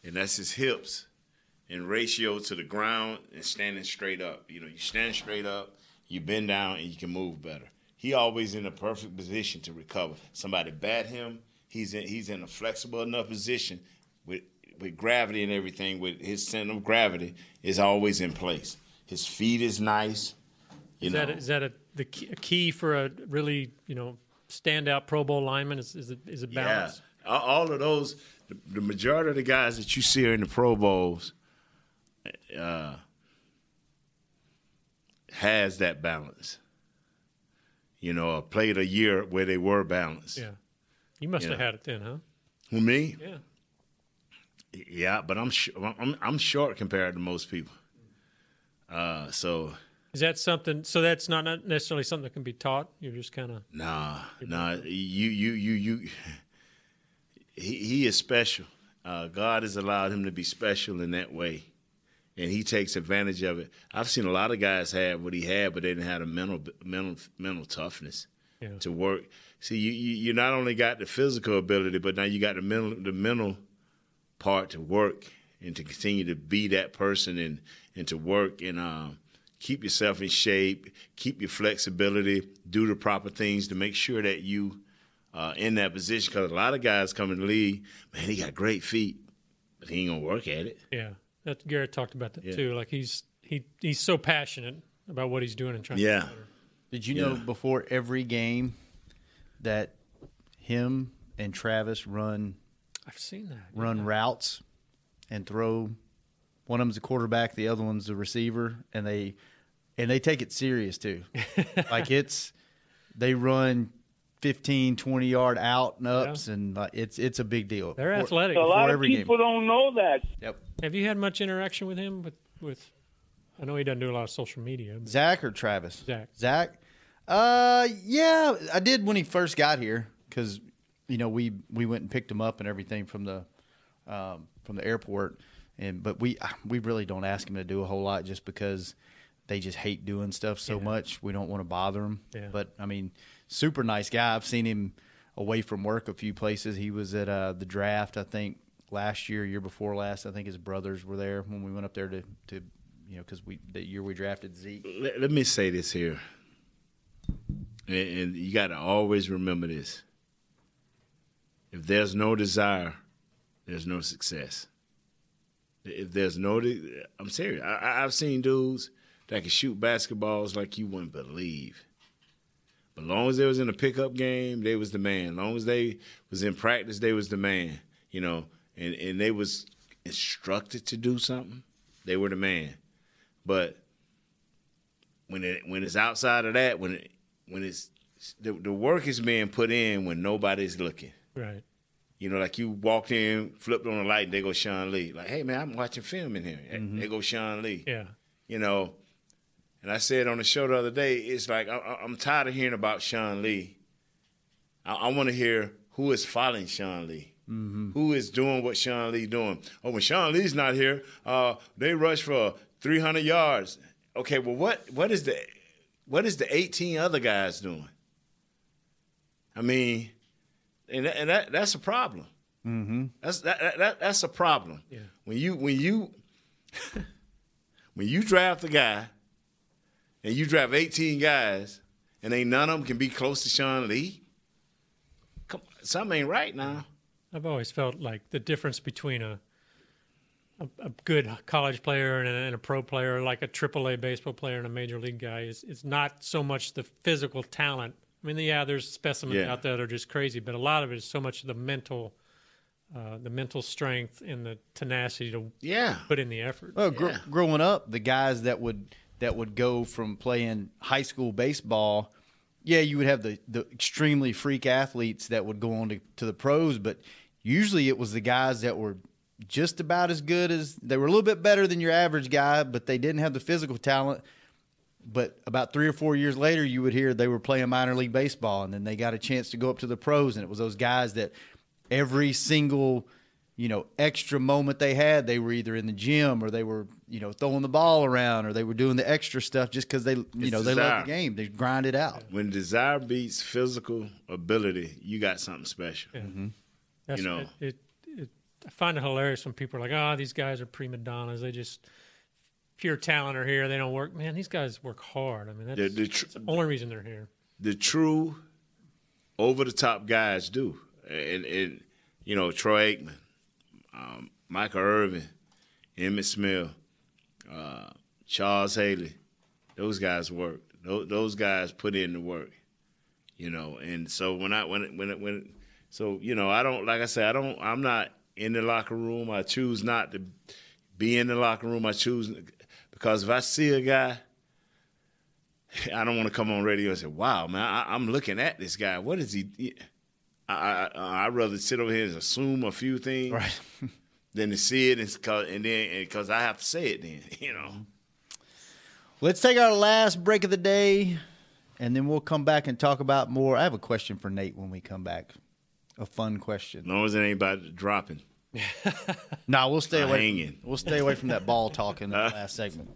and that's his hips, in ratio to the ground and standing straight up. You know, you stand straight up, you bend down, and you can move better. He always in a perfect position to recover. Somebody bat him, he's in he's in a flexible enough position with with gravity and everything. With his center of gravity is always in place. His feet is nice. You is know, that is that a the key, a key for a really you know standout Pro Bowl lineman? Is is it is it balance? Yeah, all of those. The, the majority of the guys that you see are in the Pro Bowls uh, has that balance. You know, played a year where they were balanced. Yeah. You must Yeah. have had it then, huh? Who me? Yeah. Yeah, but I'm sh- I'm I'm short compared to most people. Uh, so Is that something? So that's not not necessarily something that can be taught. You're just kind of Nah, nah. You, you, you, you. He, he is special. Uh, God has allowed him to be special in that way, and he takes advantage of it. I've seen a lot of guys have what he had, but they didn't have the mental, mental, mental toughness Yeah. to work. See, you, you, you not only got the physical ability, but now you got the mental, the mental part to work and to continue to be that person and and to work and um, keep yourself in shape, keep your flexibility, do the proper things to make sure that you uh, in that position. Because a lot of guys come in the league, man, he got great feet, but he ain't gonna work at it. yeah. That Garrett talked about that Yeah. too. Like he's he he's so passionate about what he's doing and trying. Yeah. To get. Did you know before every game that him and Travis run I've seen that. run routes and throw? One of them's a quarterback, the other one's a receiver, and they and they take it serious too. like it's they run 15, 20 yard out and ups, and uh, it's it's a big deal. They're For- athletic. A lot of every game. people don't know that. Yep. Have you had much interaction with him? With with, I know he doesn't do a lot of social media. Zach or Travis? Zach. Zach. Uh, yeah, I did when he first got here because you know we we went and picked him up and everything from the um, from the airport, and but we we really don't ask him to do a whole lot just because they just hate doing stuff so much. We don't want to bother him. Yeah. But I mean, super nice guy. I've seen him away from work a few places. He was at uh, the draft, I think last year, year before last. I think his brothers were there when we went up there to to you know because we the year we drafted Zeke. let, let me say this here, and, and you got to always remember this: if there's no desire, there's no success. If there's no, de- I'm serious. I, I've seen dudes that can shoot basketballs like you wouldn't believe. But long as they was in a pickup game, they was the man. long as they was in practice, they was the man. You know, and and they was instructed to do something, they were the man. But when it when it's outside of that, when it when it's the, the work is being put in when nobody's looking. right. You know, like you walked in, flipped on the light, and they go Sean Lee. Like, hey man, I'm watching film in here. Mm-hmm. They go Sean Lee. Yeah. You know, and I said on the show the other day, it's like I, I'm tired of hearing about Sean Lee. I, I want to hear who is following Sean Lee. Who is doing what Sean Lee doing? Oh, when Sean Lee's not here, uh, they rush for 300 yards. Okay, well, what what is the what is the 18 other guys doing? I mean, and that, and that that's a problem. Mm-hmm. That's that, that, that that's a problem. Yeah. When you when you when you draft a guy and you draft 18 guys and ain't none of them can be close to Sean Lee, come something ain't right now. I've always felt like the difference between a a, a good college player and a, and a pro player, like a AAA baseball player and a major league guy, is is not so much the physical talent. I mean, yeah, there's specimens Yeah. out there that are just crazy, but a lot of it is so much the mental, uh, the mental strength and the tenacity to Yeah. put in the effort. Well, gr- Yeah. growing up, the guys that would that would go from playing high school baseball, yeah, you would have the, the extremely freak athletes that would go on to, to the pros, but usually it was the guys that were just about as good as they were a little bit better than your average guy, but they didn't have the physical talent. But about three or four years later, you would hear they were playing minor league baseball, and then they got a chance to go up to the pros, and it was those guys that every single you know extra moment they had, they were either in the gym or they were you know throwing the ball around or they were doing the extra stuff just because they you It's know they love the game. They grind it out. When desire beats physical ability, you got something special. That's, You know. it, it, it, I find it hilarious when people are like, "Oh, these guys are prima donnas. They just pure talent are here. They don't work." Man, these guys work hard. I mean, that's, The- the tr- that's the only reason they're here. the true over the top guys do. And, and you know, Troy Aikman, um, Michael Irvin, Emmitt Smith, uh, Charles Haley, those guys work. Those, guys put in the work. You know, and so when I when it- when it- when so you know I don't like I said I don't I'm not in the locker room. I choose not to be in the locker room. I choose because if I see a guy I don't want to come on radio and say, "Wow, man, I, I'm looking at this guy. What is he?" I, I I'd rather sit over here and assume a few things Right. than to see it and, cause, and then because I have to say it. Then you know, mm-hmm. Let's take our last break of the day, and then we'll come back and talk about more. I have a question for Nate when we come back. A fun question. as long as it ain't about dropping. No, we'll stay away. hanging. We'll stay away from that ball talk in the last segment.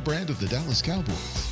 brand of the Dallas Cowboys.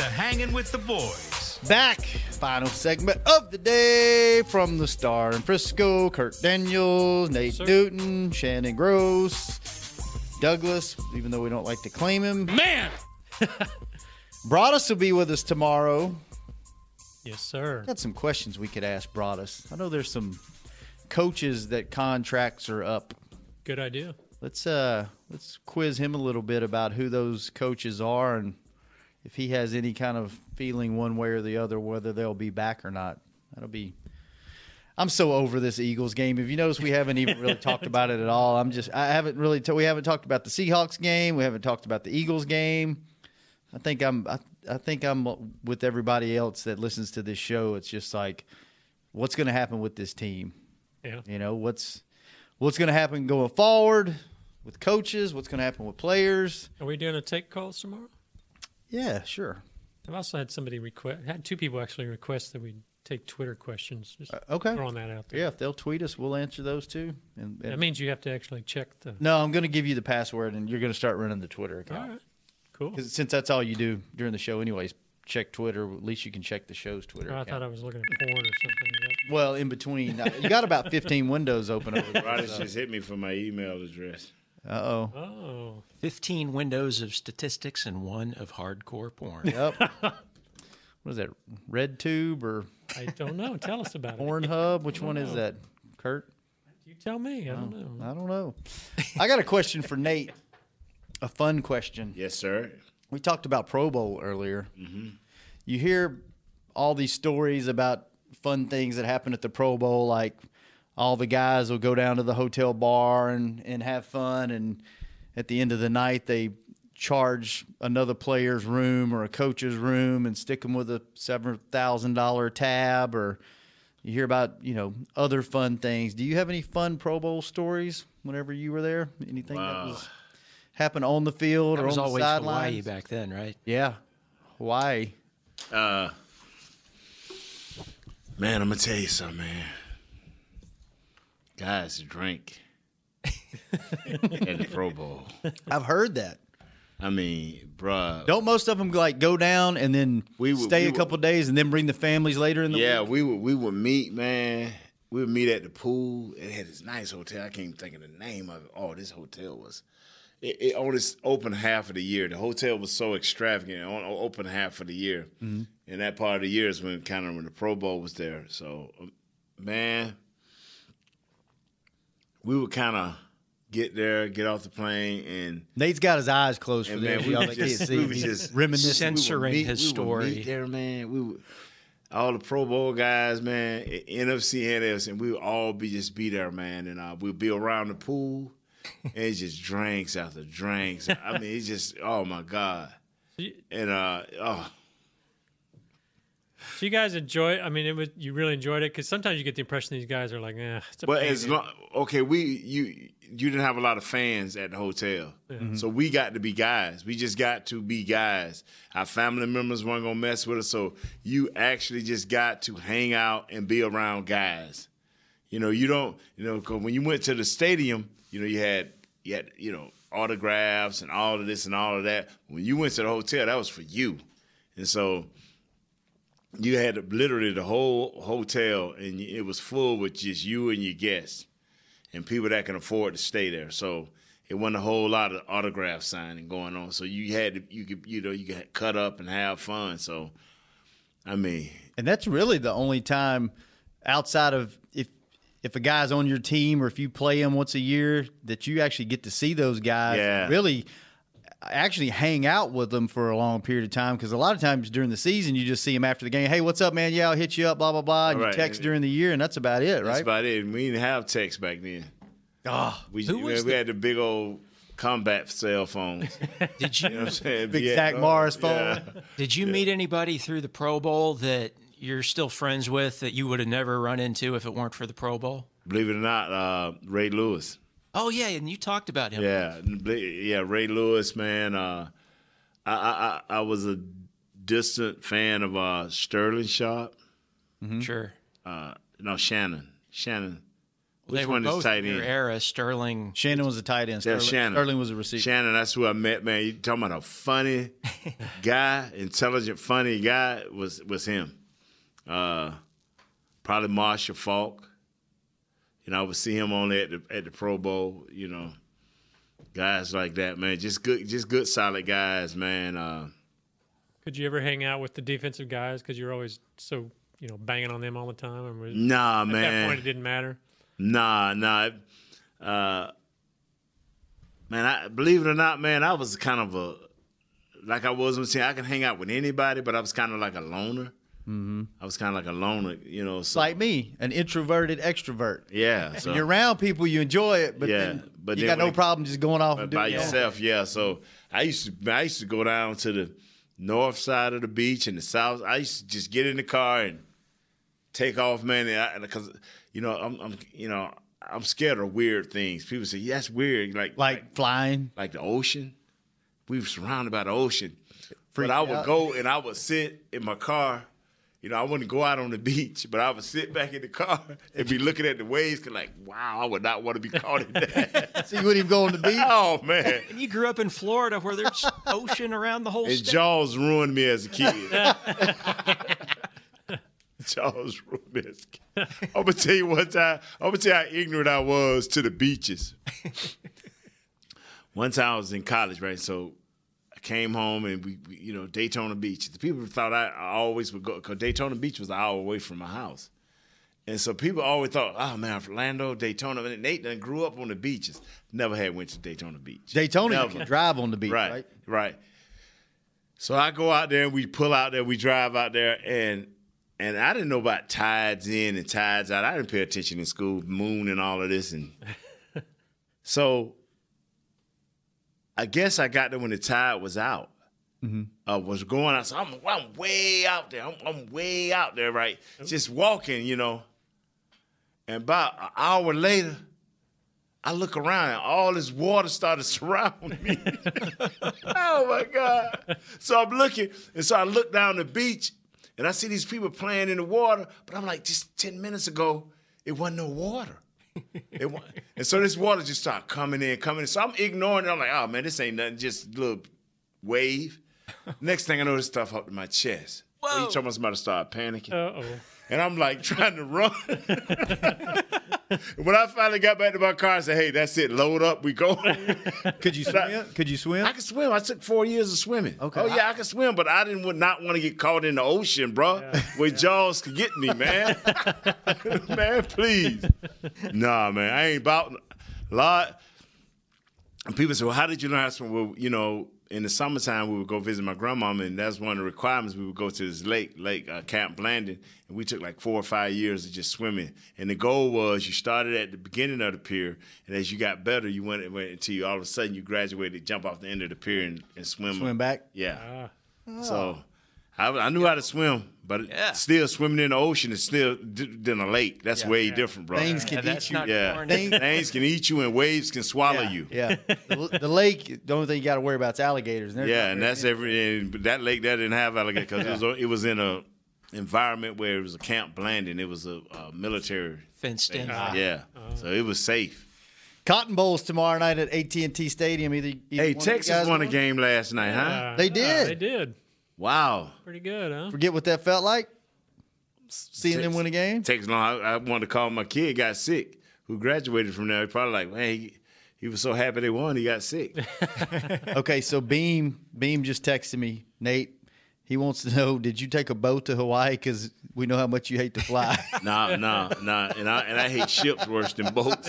to hanging with the boys. Back, final segment of the day from the Star in Frisco. Kurt Daniels, Nate Sir. Newton, Shannon Gross, Douglas, even though we don't like to claim him. Man! Broaddus will be with us tomorrow. Yes, sir. Got some questions we could ask Broaddus. I know there's some coaches that contracts are up. Good idea. Let's uh let's quiz him a little bit about who those coaches are and if he has any kind of feeling one way or the other whether they'll be back or not. That'll be I'm so over this Eagles game. If you notice, we haven't even really talked about it at all. I'm just I haven't really t- we haven't talked about the Seahawks game. We haven't talked about the Eagles game. I think I'm I, I think I'm with everybody else that listens to this show. It's just like what's going to happen with this team. Yeah. You know what's what's going to happen going forward with coaches. What's going to happen with players. Are we doing a take calls tomorrow? Yeah, sure. I've also had somebody request, had two people actually request that we take Twitter questions. Just Uh, okay. throwing that out there. Yeah, if they'll tweet us, we'll answer those too. And, and That means you have to actually check the. no, I'm going to give you the password, and you're going to start running the Twitter account. All right. Cool. 'Cause since that's all you do during the show, anyways, check Twitter. At least you can check the show's Twitter Oh, I account. thought I was looking at porn or something. Is that- well, in between, uh, you got about 15 windows open over there. Brothers just hit me for my email address. Uh oh. Oh. 15 windows of statistics and one of hardcore porn. Yep. what is that? Red Tube or I don't know. Tell us about it. Pornhub? Which I don't one is that? Kurt? You tell me. I don't know. I don't know. I got a question for Nate. A fun question. Yes, sir. We talked about Pro Bowl earlier. Mm-hmm. You hear all these stories about fun things that happen at the Pro Bowl, like all the guys will go down to the hotel bar and, and have fun, and at the end of the night, they charge another player's room or a coach's room and stick them with a seven thousand dollar tab, or you hear about you know other fun things. Do you have any fun Pro Bowl stories whenever you were there? Anything that was happened on the field That or was on the always Hawaii sidelines? back then, right? Yeah, Hawaii. Uh, man, I'm gonna tell you something, man. Guys drink at the Pro Bowl. I've heard that. I mean, bruh. Don't most of them like go down and then We would- stay we a would- couple days and then bring the families later in the yeah, week? we would we would meet, man. We would meet at the pool. It had this nice hotel. I can't even think of the name of it. Oh, this hotel was. It, it only s- opened half of the year. The hotel was so extravagant. It only opened half of the year, Mhm. and that part of the year is when kind of when the Pro Bowl was there. So, um, man, we would kind of get there, get off the plane, and Nate's got his eyes closed for and this. man, we Y'all would that can't just, see. we He's just reminiscing. we Censoring meet- his we story. there, man. We would all the Pro Bowl guys, man, i- NFC and NFC, and we would all be just be there, man, and uh, we'd be around the pool, and it's just drinks after drinks. I mean, it's just oh my god, and uh, oh, So you guys enjoy? I mean, it was you really enjoyed it because sometimes you get the impression these guys are like, eh. It's a But pain as long, okay, we you you didn't have a lot of fans at the hotel, Yeah. so we got to be guys. We just got to be guys. Our family members weren't gonna mess with us, so you actually just got to hang out and be around guys. You know, you don't, you know, 'cause when you went to the stadium, you know, you had you had you know autographs and all of this and all of that. When you went to the hotel, that was for you, and so you had literally the whole hotel, and it was full with just you and your guests, and people that can afford to stay there. So it wasn't a whole lot of autograph signing going on. So you had to, you could, you know, you could cut up and have fun. So, I mean, And that's really the only time outside of if if a guy's on your team or if you play him once a year that you actually get to see those guys Yeah. really actually hang out with them for a long period of time because a lot of times during the season you just see them after the game hey what's up man yeah i'll hit you up blah blah blah and Right. you text during the year and that's about it right? that's about it. And we didn't have text back then. oh We, Who we, was we had the big old combat cell phones. Did You know what I'm saying? Big Yeah, Zach no, Morris yeah. phone. did you meet anybody through the Pro Bowl that you're still friends with that you would have never run into if it weren't for the Pro Bowl? Believe it or not, uh, Ray Lewis. Oh yeah, and you talked about him. Yeah, yeah, Ray Lewis, man. Uh, I, I I I was a distant fan of uh, Sterling Sharpe. Sure. Uh, no, Shannon. Shannon. they Which were one both is tight in your end? era. Sterling. shannon was a tight end Yeah, Shannon. sterling was a receiver Shannon, that's who I met, man. You talking about a funny guy, intelligent, funny guy was was him. Uh, probably Marshall Faulk. You know, I would see him only at the at the Pro Bowl. You know, guys like that, man. Just good, just good, solid guys, man. Uh, Could you ever hang out with the defensive guys because you're always so you know banging on them all the time? Or was- Nah, at that man. point, it didn't matter. Nah, nah. Uh, man, I believe it or not, man, I was kind of a like I was saying. I can hang out with anybody, but I was kind of like a loner. Mm-hmm. I was kind of like a loner, you know. So like me an introverted extrovert yeah, so you're around people you enjoy it but Yeah, then but you got no problem just going off by, and by doing your own yourself, yeah. So I used to I used to go down to the north side of the beach and the south. I used to just get in the car and take off, man. Because you know I'm, I'm you know I'm scared of weird things. People say yeah, that's weird, like like flying like the ocean. We were surrounded by the ocean, Freak but I would out. go and I would sit in my car. You know, I wouldn't go out on the beach, but I would sit back in the car and be looking at the waves, cause like, wow, I would not want to be caught in that. so you wouldn't even go on the beach oh man! And you grew up in Florida where there's ocean around the whole And state. Jaws ruined me as a kid. Jaws ruined me as a kid. I'm gonna tell you one time. I'm gonna tell you how ignorant I was to the beaches. one time I was in college, right? So I came home and we, we you know, Daytona Beach. The people thought I, I always would go because Daytona Beach was an hour away from my house. And so people always thought, oh man, Orlando, Daytona. And Nate done grew up on the beaches. Never had went to Daytona Beach. Daytona, you Never. can drive on the beach, right, right? right. So I go out there and we pull out there, we drive out there, and and I didn't know about tides in and tides out. I didn't pay attention in school, moon and all of this, and so I guess I got there when the tide was out. Uh, was going out. So I'm, I'm way out there. I'm, I'm way out there, right? Just walking, you know. And about an hour later, I look around and all this water started surrounding me. oh my God. So I'm looking, and so I look down the beach and I see these people playing in the water, but I'm like, just 10 minutes ago, it wasn't no water. It and so this water just started coming in, coming in. So I'm ignoring it. I'm like, oh man, this ain't nothing, just a little wave. Next thing I know, this stuff up to my chest. Whoa. You talking about to start panicking? Uh oh. And I'm like trying to run. when I finally got back to my car, I said, "Hey, that's it. Load up. We go." Could you swim? Could you swim? I can swim. I took four years of swimming. Okay. Oh yeah, I can swim, but I didn't would not want to get caught in the ocean, bro, where jaws could get me, man. man, please. Nah, man, I ain't about lot. And people say, "Well, how did you learn how to swim?" Well, you know, in the summertime, we would go visit my grandmama, and that's one of the requirements. We would go to this lake, Lake uh, Camp Blanding, and we took like four or five years of just swimming. And the goal was you started at the beginning of the pier, and as you got better, you went, went until you all of a sudden you graduated, jump off the end of the pier and, and swim. Swim back? Yeah. Ah. So I, I knew how to swim, but Yeah. still swimming in the ocean is still d- than a lake. That's Yeah. way Yeah. different, bro. Things can Yeah, eat you. yeah, corn. Thing- things can eat you and waves can swallow yeah, you. Yeah. the, the lake, the only thing you got to worry about is alligators. They're Yeah, and that's big. every. And that lake that didn't have alligators because it was it was in a environment where it was a camp landing. It was a, a military. Fenced in. yeah, so it was safe. Cotton Bowls tomorrow night at AT&T Stadium. Either, either Hey, one of you Texas guys won a going? game last night, huh? Uh, They yeah, did. they did. Wow. Pretty good, huh? Forget what that felt like. Seeing them win a game. Texas, no, I, I wanted to call my kid got sick who graduated from there. He probably like, man, he, he was so happy they won, he got sick. Okay, so Beam Beam just texted me, Nate. He wants to know, did you take a boat to Hawaii? Because we know how much you hate to fly. nah, nah, nah, and I and I hate ships worse than boats.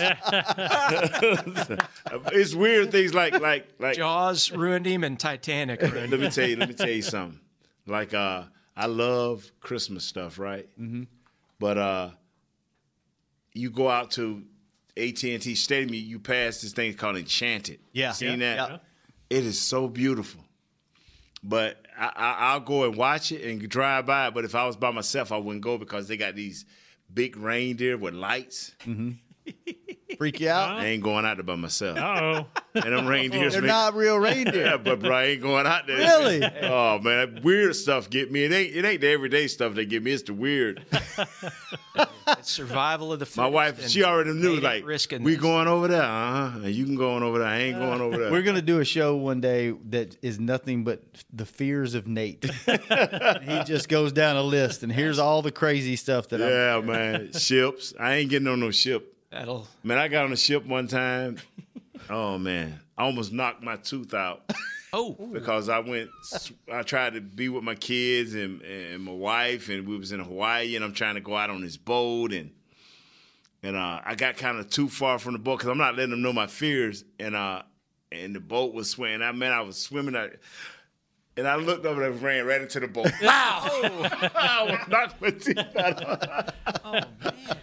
it's weird things like like like Jaws ruined him and Titanic ruined let me tell you, let me tell you something. Like uh I love Christmas stuff, right? Mm-hmm. But uh you go out to AT&T Stadium, you, pass this thing called Enchanted. Yeah. Seen Yeah. that? Yeah. It is so beautiful. But I, I, I'll go and watch it and drive by it. But if I was by myself, I wouldn't go because they got these big reindeer with lights. Freak you out? I ain't going out there by myself. Uh-oh. And them reindeers, They're make- not real reindeer. yeah, but bro, I ain't going out there. Really? Oh man, that weird stuff get me. It ain't it ain't the everyday stuff that get me. It's the weird. It's survival of the. My wife, she already knew ain't like risking we this. going over there. Uh huh. And you can go on over there. I ain't going over there. We're gonna do a show one day that is nothing but the fears of Nate. he just goes down a list, and here's all the crazy stuff that I'm. yeah, man. Ships. I ain't getting on no ship. That'll Man, I got on a ship one time. Oh man, I almost knocked my tooth out. Oh, because I went. I tried to be with my kids and and my wife, and we was in Hawaii, and I'm trying to go out on this boat, and and uh, I got kind of too far from the boat because I'm not letting them know my fears, and uh, and the boat was swaying. I mean, I was swimming. I, and I looked over and ran right into the boat. Wow! I was knocked my teeth out. oh man!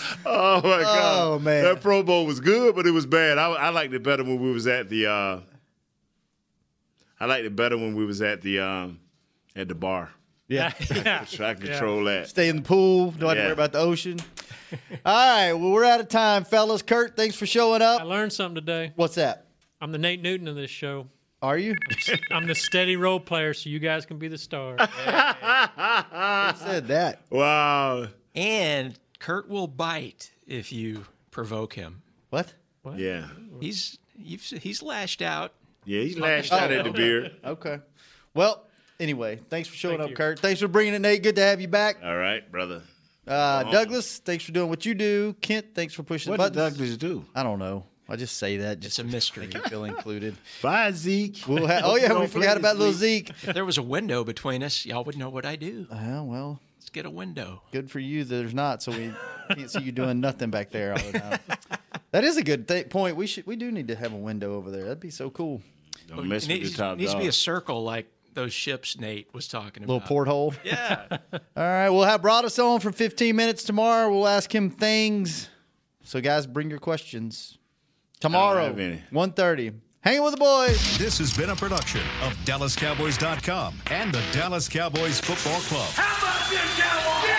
Oh my god! Oh, man. That Pro Bowl was good, but it was bad. I, I liked it better when we was at the. Uh, I liked it better when we was at the um, at the bar. Yeah. yeah. So I could control that. Stay in the pool. Don't have to worry about the ocean. all right. Well, we're out of time, fellas. Kurt, thanks for showing up. I learned something today. What's that? I'm the Nate Newton of this show. Are you? I'm the steady role player, so you guys can be the star. Who said that? Wow. and Kurt will bite if you provoke him. What? what? Yeah. He's you've, he's lashed out. Yeah, he's lashed out at the beer. Okay. Well, anyway, thanks for showing Thank up, you. Kurt. Thanks for bringing it, Nate. Good to have you back. All right, brother. Uh. Douglas, thanks for doing what you do. Kent, thanks for pushing What the did buttons. Douglas do? I don't know. I just say that It's just a mystery. make you feel included. Bye, Zeke. We'll ha- oh yeah, we forgot about little. Zeke. If there was a window between us, y'all would know what I do. Oh well, Let's get a window. good for you. There's not, so we can't see you doing nothing back there all the time. That is a good th- point. We should we do need to have a window over there. That'd be so cool. Don't mess It with needs, the top needs to be a circle like those ships Nate was talking about. Little porthole. Yeah. All right, we'll have Broaddus on for 15 minutes tomorrow. We'll ask him things. So guys, bring your questions tomorrow. 1.30. Hanging with the boys. This has been a production of DallasCowboys.com and the Dallas Cowboys Football Club. This, Cowboys?